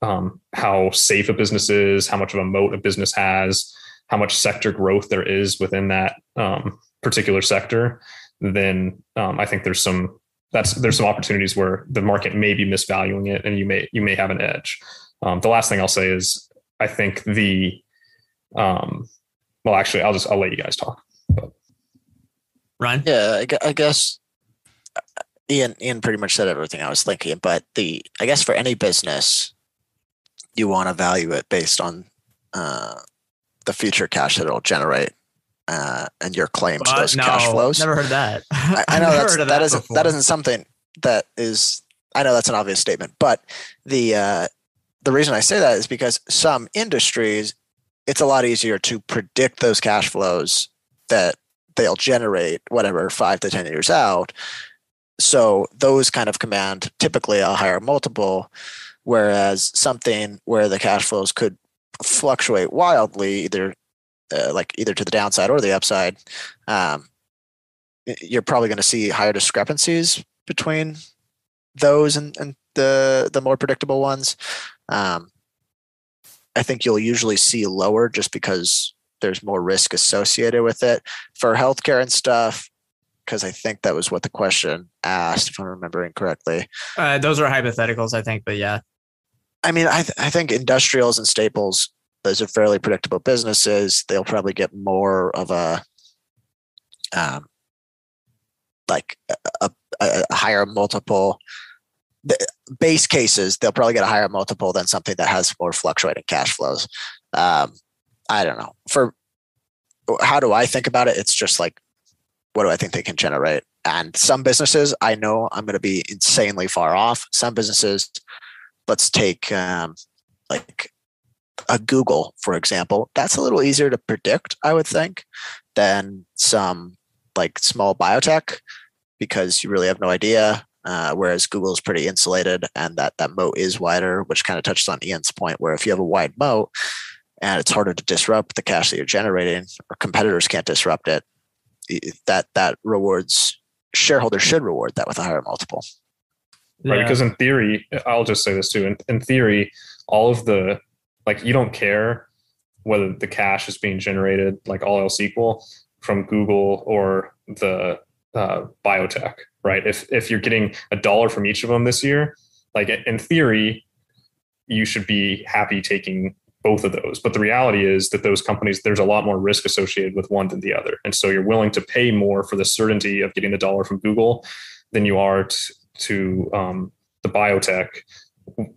um, how safe a business is, how much of a moat a business has, how much sector growth there is within that um, particular sector, then um, I think there's some that's there's some opportunities where the market may be misvaluing it and you may you may have an edge. Um, the last thing i'll say is i think the um, well actually i'll just i'll let you guys talk but. ryan yeah I guess uh, ian ian pretty much said everything i was thinking but the i guess for any business you want to value it based on uh, the future cash that it'll generate uh, and your claims but those no, cash flows. Never heard that. *laughs* I, I know *laughs* that's, that, that isn't that isn't something that is. I know that's an obvious statement, but the uh, the reason I say that is because some industries, it's a lot easier to predict those cash flows that they'll generate, whatever five to ten years out. So those kind of command typically a higher multiple, whereas something where the cash flows could fluctuate wildly, either uh, like either to the downside or the upside, um, you're probably going to see higher discrepancies between those and, and the the more predictable ones. Um, I think you'll usually see lower just because there's more risk associated with it for healthcare and stuff. Because I think that was what the question asked, if I'm remembering correctly. Uh, those are hypotheticals, I think, but yeah. I mean, I, th- I think industrials and staples those are fairly predictable businesses. They'll probably get more of a um, like a, a, a higher multiple. The base cases, they'll probably get a higher multiple than something that has more fluctuating cash flows. Um, I don't know. For how do I think about it? It's just like, what do I think they can generate? And some businesses, I know I'm going to be insanely far off. Some businesses, let's take um, like a Google, for example, that's a little easier to predict, I would think, than some like small biotech because you really have no idea. Uh, whereas Google is pretty insulated and that that moat is wider, which kind of touches on Ian's point, where if you have a wide moat and it's harder to disrupt the cash that you're generating, or competitors can't disrupt it, that that rewards shareholders should reward that with a higher multiple. Right, yeah. because in theory, I'll just say this too. In, in theory, all of the like you don't care whether the cash is being generated like all else equal from Google or the uh, biotech, right? If if you're getting a dollar from each of them this year, like in theory, you should be happy taking both of those. But the reality is that those companies, there's a lot more risk associated with one than the other, and so you're willing to pay more for the certainty of getting the dollar from Google than you are to, to um, the biotech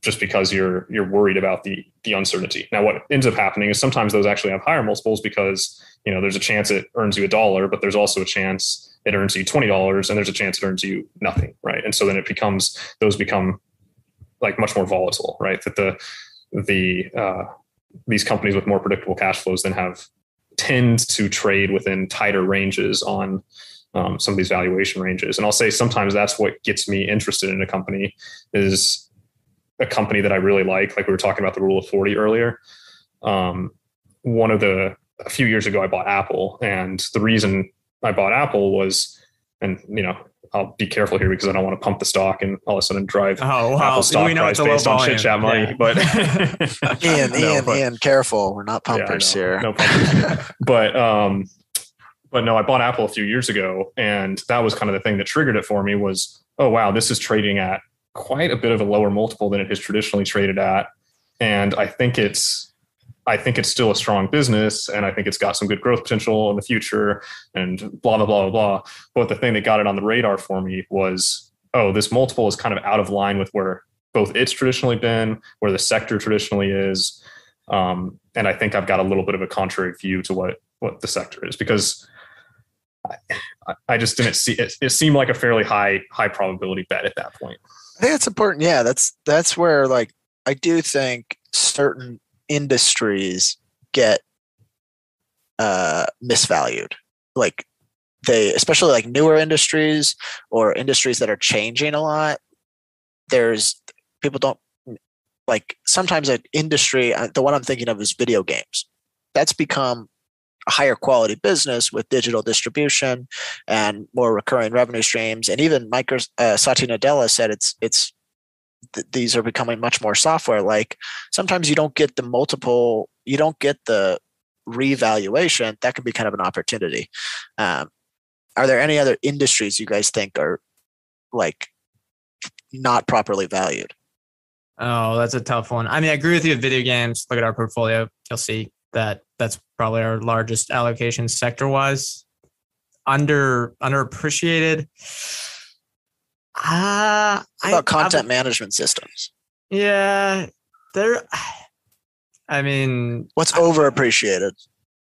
just because you're you're worried about the the uncertainty. Now, what ends up happening is sometimes those actually have higher multiples because you know there's a chance it earns you a dollar, but there's also a chance it earns you twenty dollars, and there's a chance it earns you nothing, right? And so then it becomes those become like much more volatile, right? That the the uh, these companies with more predictable cash flows then have tend to trade within tighter ranges on um, some of these valuation ranges. And I'll say sometimes that's what gets me interested in a company is a company that I really like. Like we were talking about the rule of 40 earlier. Um, one of the, a few years ago, I bought Apple. And the reason I bought Apple was, and you know, I'll be careful here because I don't want to pump the stock and all of a sudden drive Oh, well, Apple stock we know price it's a based on chit chat money. Yeah. But *laughs* Ian, *laughs* No, Ian, but- Ian, careful. We're not Yeah, I pumpers know. here. No *laughs* pumpers. but um but no i bought apple a few years ago and that was kind of the thing that triggered it for me was oh wow this is trading at quite a bit of a lower multiple than it has traditionally traded at and i think it's i think it's still a strong business and i think it's got some good growth potential in the future and blah blah blah blah blah but the thing that got it on the radar for me was oh this multiple is kind of out of line with where both it's traditionally been where the sector traditionally is um, and I think I've got a little bit of a contrary view to what what the sector is because I, I just didn't see it. It seemed like a fairly high high probability bet at that point. I think it's important. Yeah, that's that's where like I do think certain industries get uh misvalued. Like they especially like newer industries or industries that are changing a lot. There's people don't like sometimes an industry uh, the one I'm thinking of is video games. That's become higher quality business with digital distribution and more recurring revenue streams. And even Micro, uh, Satya Nadella said it's it's th- these are becoming much more software like. Sometimes you don't get the multiple, you don't get the revaluation. That can be kind of an opportunity. Um, are there any other industries you guys think are like not properly valued? Oh, that's a tough one. I mean, I agree with you with video games. Look at our portfolio. You'll see that that's probably our largest allocation sector wise. Under underappreciated. Ah, What about content management systems? yeah, there. I mean, What's overappreciated?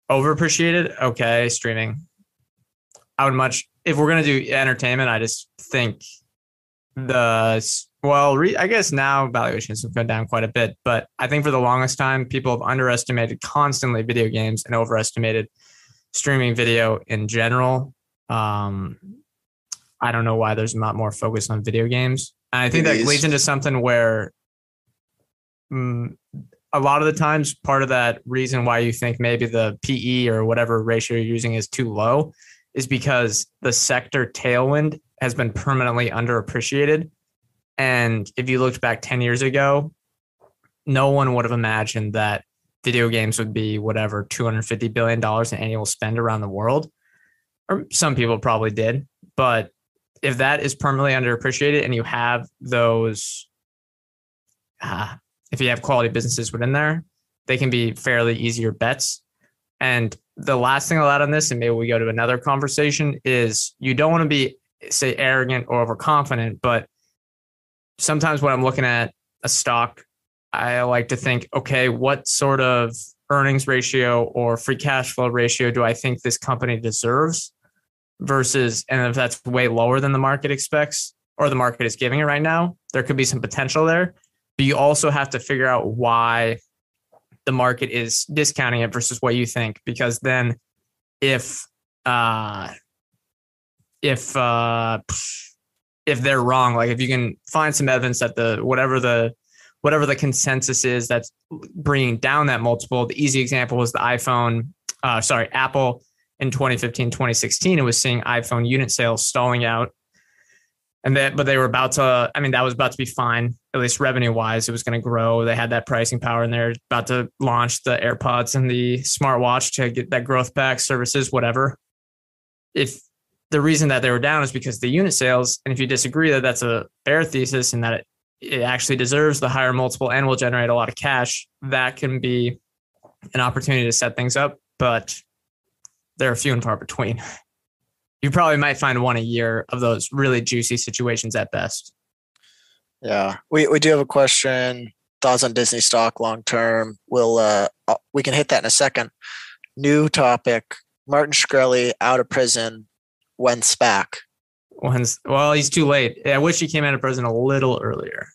overappreciated. Okay, streaming. I would much if we're gonna do entertainment. I just think the well, re, I guess now valuations have gone down quite a bit, but I think for the longest time, people have underestimated constantly video games and overestimated streaming video in general. Um, I don't know why there's not more focus on video games. And I think It that is. leads into something where mm, a lot of the times, part of that reason why you think maybe the PE or whatever ratio you're using is too low is because the sector tailwind has been permanently underappreciated. And if you looked back 10 years ago, no one would have imagined that video games would be whatever $250 billion in annual spend around the world. Or some people probably did. But if that is permanently underappreciated and you have those, uh, if you have quality businesses within there, they can be fairly easier bets. And the last thing I'll add on this, and maybe we go to another conversation, is you don't want to be, say, arrogant or overconfident, but sometimes when I'm looking at a stock, I like to think, okay, what sort of earnings ratio or free cash flow ratio do I think this company deserves? Versus, and if that's way lower than the market expects or the market is giving it right now, there could be some potential there. But you also have to figure out why the market is discounting it versus what you think, because then if uh, if uh, if they're wrong, like if you can find some evidence that the whatever the whatever the consensus is that's bringing down that multiple. The easy example was the iPhone, uh, sorry, Apple in 2015, 2016. It was seeing iPhone unit sales stalling out. And that, but they were about to, I mean, that was about to be fine, at least revenue wise. It was going to grow. They had that pricing power and they're about to launch the AirPods and the smartwatch to get that growth back, services, whatever. If the reason that they were down is because the unit sales, and if you disagree that that's a fair thesis and that it, it actually deserves the higher multiple and will generate a lot of cash, that can be an opportunity to set things up. But they're few and far between. *laughs* You probably might find one a year of those really juicy situations at best. Yeah, we we do have a question. Thoughts on Disney stock long term? We'll uh, we can hit that in a second. New topic: Martin Shkreli out of prison, went back. When's, well, he's too late. I wish he came out of prison a little earlier.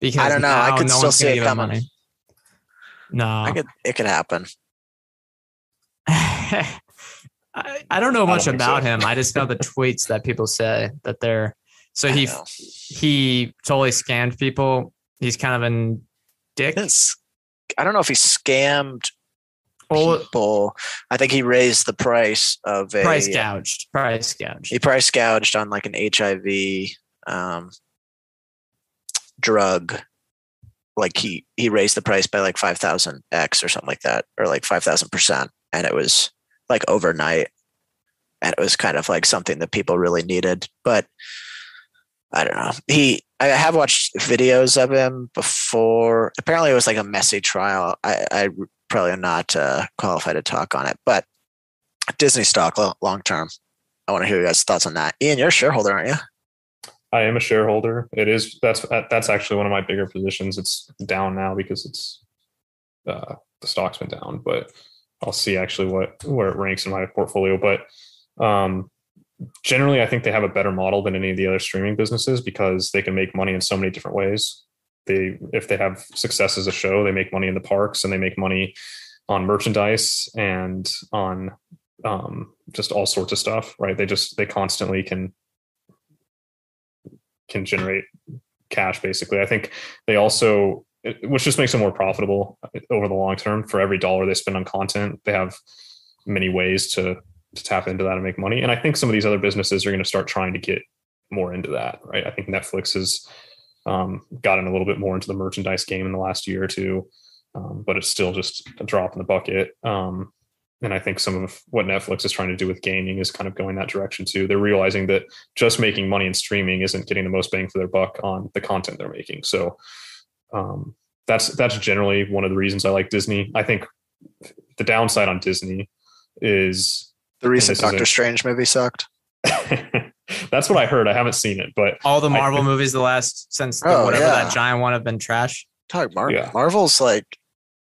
Because I don't know. I could no still see it coming. money. No, I could it could happen. *laughs* I, I don't know much don't about so. him. I just know the *laughs* tweets that people say that they're so I he know. he totally scammed people. He's kind of a dick. It's- I don't know if he scammed people. I think he raised the price of a price gouged. Price gouged. he price gouged on like an HIV um, drug. Like he he raised the price by like five thousand x or something like that, or like five thousand percent, and it was like overnight, and it was kind of like something that people really needed. But I don't know. He I have watched videos of him before. Apparently, it was like a messy trial. I I probably not uh, qualified to talk on it, but Disney stock long term. I want to hear your guys' thoughts on that. Ian, you're a shareholder, aren't you? I am a shareholder. It is that's that's actually one of my bigger positions. It's down now because it's uh, the stock's been down, but I'll see actually what where it ranks in my portfolio. But um, generally, I think they have a better model than any of the other streaming businesses because they can make money in so many different ways. They if they have success as a show, they make money in the parks and they make money on merchandise and on um, just all sorts of stuff. Right? They just they constantly can can generate cash basically i think they also which just makes them more profitable over the long term for every dollar they spend on content they have many ways to, to tap into that and make money and i think some of these other businesses are going to start trying to get more into that right i think netflix has um, gotten a little bit more into the merchandise game in the last year or two um, but it's still just a drop in the bucket um, and I think some of what Netflix is trying to do with gaming is kind of going that direction too. They're realizing that just making money in streaming isn't getting the most bang for their buck on the content they're making. So um, that's that's generally one of the reasons I like Disney. I think the downside on Disney is The recent Doctor Strange movie sucked. *laughs* that's what I heard. I haven't seen it, but All the Marvel think- movies, the last since the, Oh, whatever yeah. that giant one have been trash. Talk Mar- Yeah. Marvel's like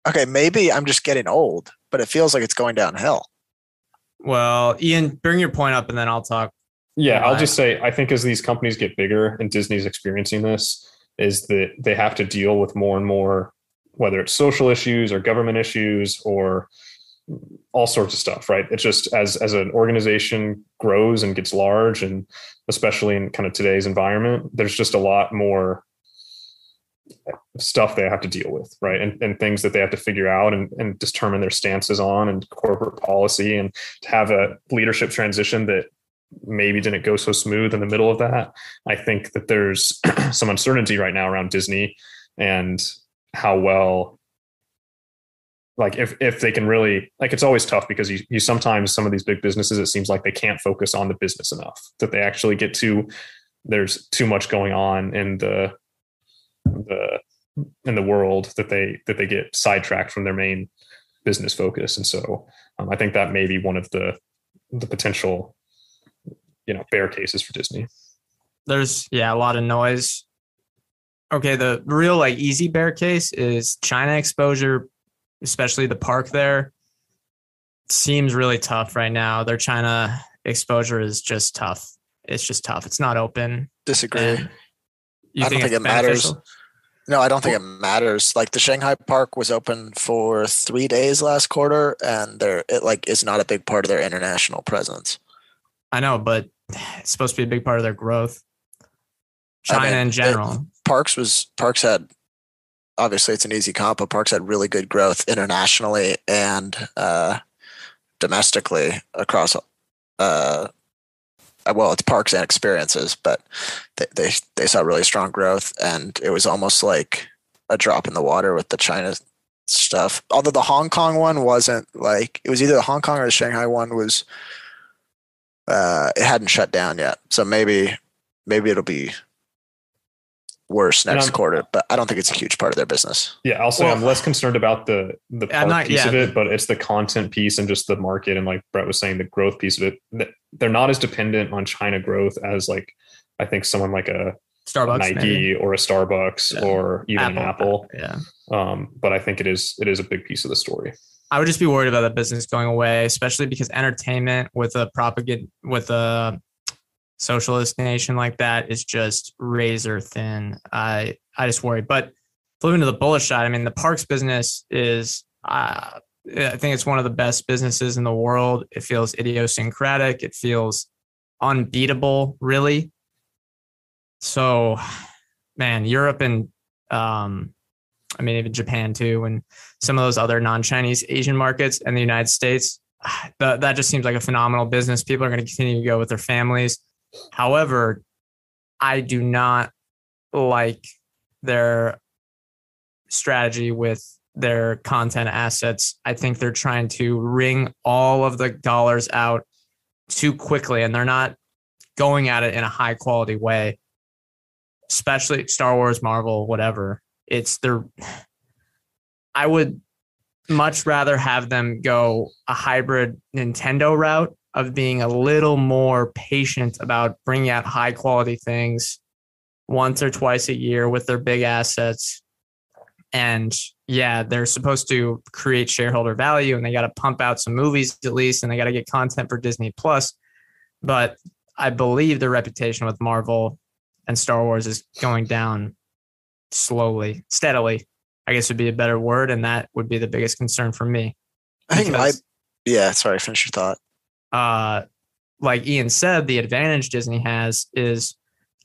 okay, maybe I'm just getting old, but it feels like it's going downhill. Well, Ian, bring your point up and then I'll talk. Yeah, I'll Why? just say I think as these companies get bigger and Disney's experiencing this, is that they have to deal with more and more, whether it's social issues or government issues or all sorts of stuff, right? It's just as as an organization grows and gets large, and especially in kind of today's environment, there's just a lot more stuff they have to deal with, right? And, and things that they have to figure out and, and determine their stances on and corporate policy and to have a leadership transition that maybe didn't go so smooth in the middle of that. I think that there's *clears throat* some uncertainty right now around Disney and how well like if if they can really like it's always tough because you, you sometimes some of these big businesses it seems like they can't focus on the business enough that they actually get to there's too much going on in the the in the world that they that they get sidetracked from their main business focus and so um, i think that may be one of the the potential you know bear cases for disney There's yeah, a lot of noise. Okay, the real like easy bear case is China exposure, especially the park there. Seems really tough right now. Their China exposure is just tough. It's just tough. It's not open. Disagree. I don't think it matters. No, I don't think it matters. Like the Shanghai park was open for three days last quarter, and there it like is not a big part of their international presence. I know, but it's supposed to be a big part of their growth. I China mean, in it- general. Parks was Parks had obviously it's an easy comp, but Parks had really good growth internationally and uh, domestically across. Uh, well, it's Parks and experiences, but they, they they saw really strong growth, and it was almost like a drop in the water with the China stuff. Although the Hong Kong one wasn't like it was either the Hong Kong or the Shanghai one was. Uh, it hadn't shut down yet, so maybe maybe it'll be worse next quarter. But I don't think it's a huge part of their business. yeah i'll say Well- i'm less concerned about the the I'm not- piece yeah. of it but it's the content piece and just the market and like brett was saying the growth piece of it they're not as dependent on china growth as like i think someone like a Starbucks, Nike maybe. or a Starbucks Yeah. or even an Apple. Yeah. Um, but I think it is it is a big piece of the story. I would just be worried about that business going away, especially because entertainment with a propagate with a socialist nation like that is just razor thin. I I just worry. But flipping to the bullish side, I mean, the parks business is uh, I think it's one of the best businesses in the world. It feels idiosyncratic. It feels unbeatable, really. So, man, Europe and um, I mean, even Japan too, and some of those other non-Chinese Asian markets and the United States. *sighs* That, that just seems like a phenomenal business. People are going to continue to go with their families. However, I do not like their strategy with their content assets. I think they're trying to wring all of the dollars out too quickly, and they're not going at it in a high quality way, especially Star Wars, Marvel, whatever. It's they're, I would much rather have them go a hybrid Nintendo route of being a little more patient about bringing out high quality things once or twice a year with their big assets. And yeah, they're supposed to create shareholder value and they got to pump out some movies at least and they got to get content for Disney Plus. But I believe their reputation with Marvel and Star Wars is going down slowly, steadily. I guess would be a better word, and that would be the biggest concern for me. I think my yeah. Sorry, finish your thought. Uh, like Ian said, the advantage Disney has is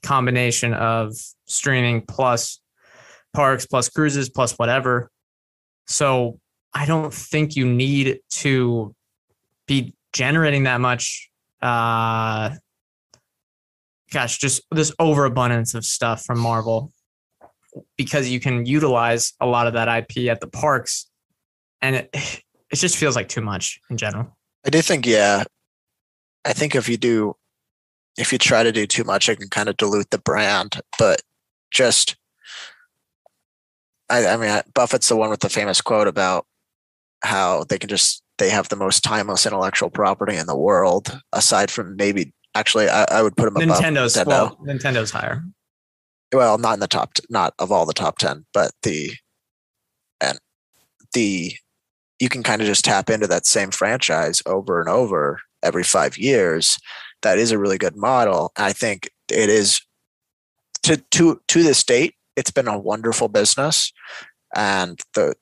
combination of streaming plus parks plus cruises plus whatever. So I don't think you need to be generating that much. Uh, gosh, just this overabundance of stuff from Marvel because you can utilize a lot of that IP at the parks, and it *sighs* it just feels like too much in general. I do think, yeah. I think if you do, if you try to do too much, it can kind of dilute the brand. But just, I, I mean, Buffett's the one with the famous quote about how they can just they have the most timeless intellectual property in the world, aside from maybe actually, I, I would put them above Nintendo's Nintendo. well, Nintendo's higher. well, not in the top, not of all the top 10, but the, and the, you can kind of just tap into that same franchise over and over every five years. That is a really good model. I think it is to, to, to this date, it's been a wonderful business and the,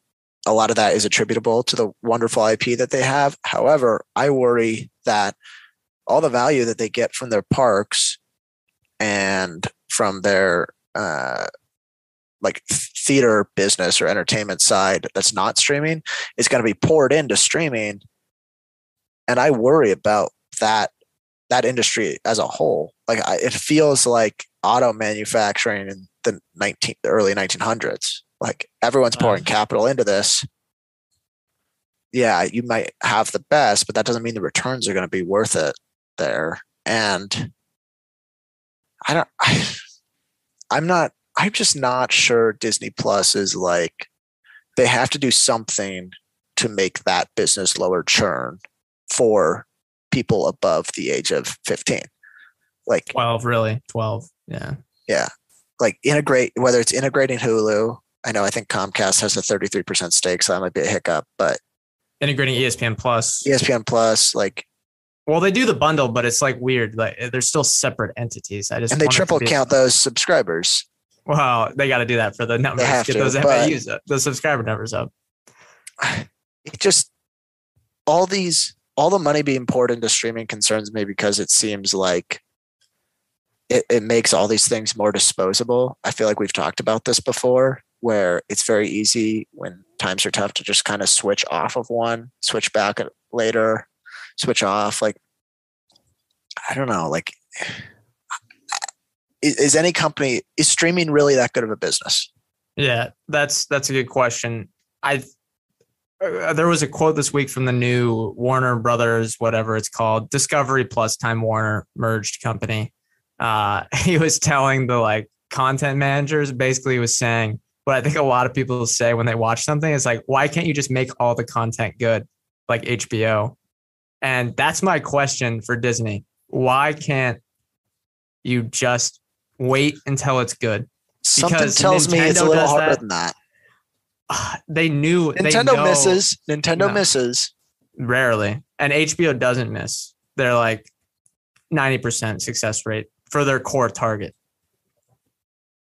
a lot of that is attributable to the wonderful IP that they have. However, I worry that all the value that they get from their parks and from their uh, like theater business or entertainment side that's not streaming is going to be poured into streaming and i worry about that that industry as a whole. Like I, it feels like auto manufacturing in the 19 the early 1900s like everyone's pouring Wow. capital into this. Yeah you might have the best but that doesn't mean the returns are going to be worth it there. And i don't I, i'm not i'm just not sure disney plus is like they have to do something to make that business lower churn for people above the age of 15 like 12, really. 12. Yeah. yeah like integrate whether it's integrating hulu i know i think comcast has a 33% stake so that might be a hiccup but Integrating ESPN Plus. espn plus like Well, they do the bundle, but it's like weird. Like they're still separate entities. I just and they want it to triple be- count those subscribers Well, they got to do that for the numbers. have Get to, those FAUs *laughs* up, the subscriber numbers up. *sighs* it just all these all the money being poured into streaming concerns me because it seems like it, it makes all these things more disposable i feel like we've talked about this before where it's very easy when times are tough to just kind of switch off of one switch back later switch off like i don't know like is, is any company is streaming really that good of a business Yeah, that's that's a good question. I uh, there was a quote this week from the new Warner Brothers, whatever it's called, Discovery Plus Time Warner merged company. Uh, *laughs* he was telling the like content managers, basically, he was saying what I think a lot of people say when they watch something is like, why can't you just make all the content good, like HBO? And that's my question for Disney. Why can't you just wait until it's good. Something Because tells me it's a little harder that. than that. *sighs* They knew they Nintendo know- misses. Nintendo No. misses. rarely, and HBO doesn't miss. They're like ninety percent success rate for their core target.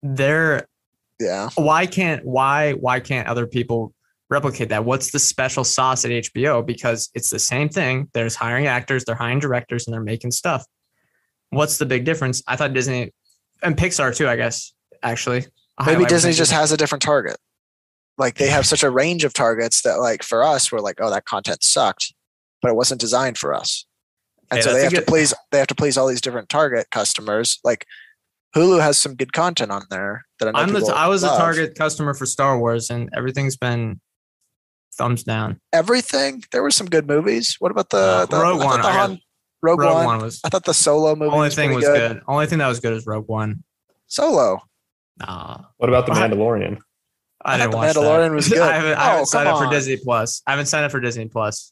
They're Yeah. why can't why why can't other people replicate that? What's the special sauce at HBO? Because it's the same thing. There's hiring actors, they're hiring directors, and they're making stuff. What's the big difference? I thought Disney and Pixar too. I guess actually. Maybe Disney just has a different target. Like they have such a range of targets that, like, for us, we're like, oh, that content sucked, but it wasn't designed for us. And Yeah, so they have to good- please. They have to please all these different target customers. Like Hulu has some good content on there that I know I'm the people I was a target customer for Star Wars, and everything's been thumbs down. Everything. There were some good movies. What about the, Uh, the Rogue One, The I got- Han- Rogue, Rogue One. One was I thought the Solo movie only was thing was good. good. Only thing that was good is Rogue One. Solo. Nah, What about the I- Mandalorian? I, I didn't watch Mandalorian that. was *laughs* good. I haven't, I Oh, haven't signed come up for. Disney Plus. I haven't signed up for Disney Plus.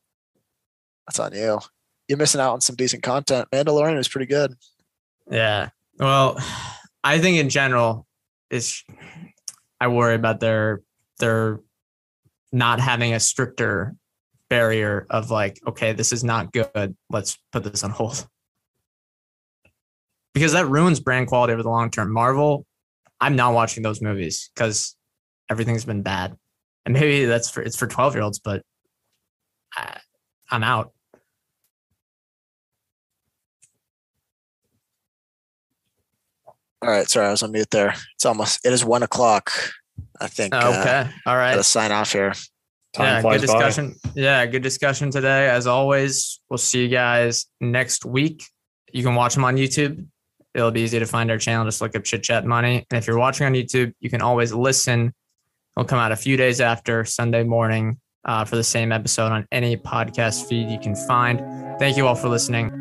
That's on you. You're missing out on some decent content. Mandalorian was pretty good. Yeah. Well, I think in general, is I worry about their their not having a stricter barrier of like, okay, this is not good. Let's put this on hold. Because that ruins brand quality over the long term. Marvel, I'm not watching those movies because everything's been bad. And maybe that's for it's for 12 year olds, but I, I'm out. All right, sorry, I was on mute there. It's almost it is one o'clock. I think. Uh, Okay. All right. gotta sign off here. Time yeah, flies good by. discussion. Yeah, good discussion today. As always, we'll see you guys next week. You can watch them on YouTube. It'll be easy to find our channel. Just look up Chit Chat Money. And if you're watching on YouTube, you can always listen. It'll come out a few days after Sunday morning uh, for the same episode on any podcast feed you can find. Thank you all for listening.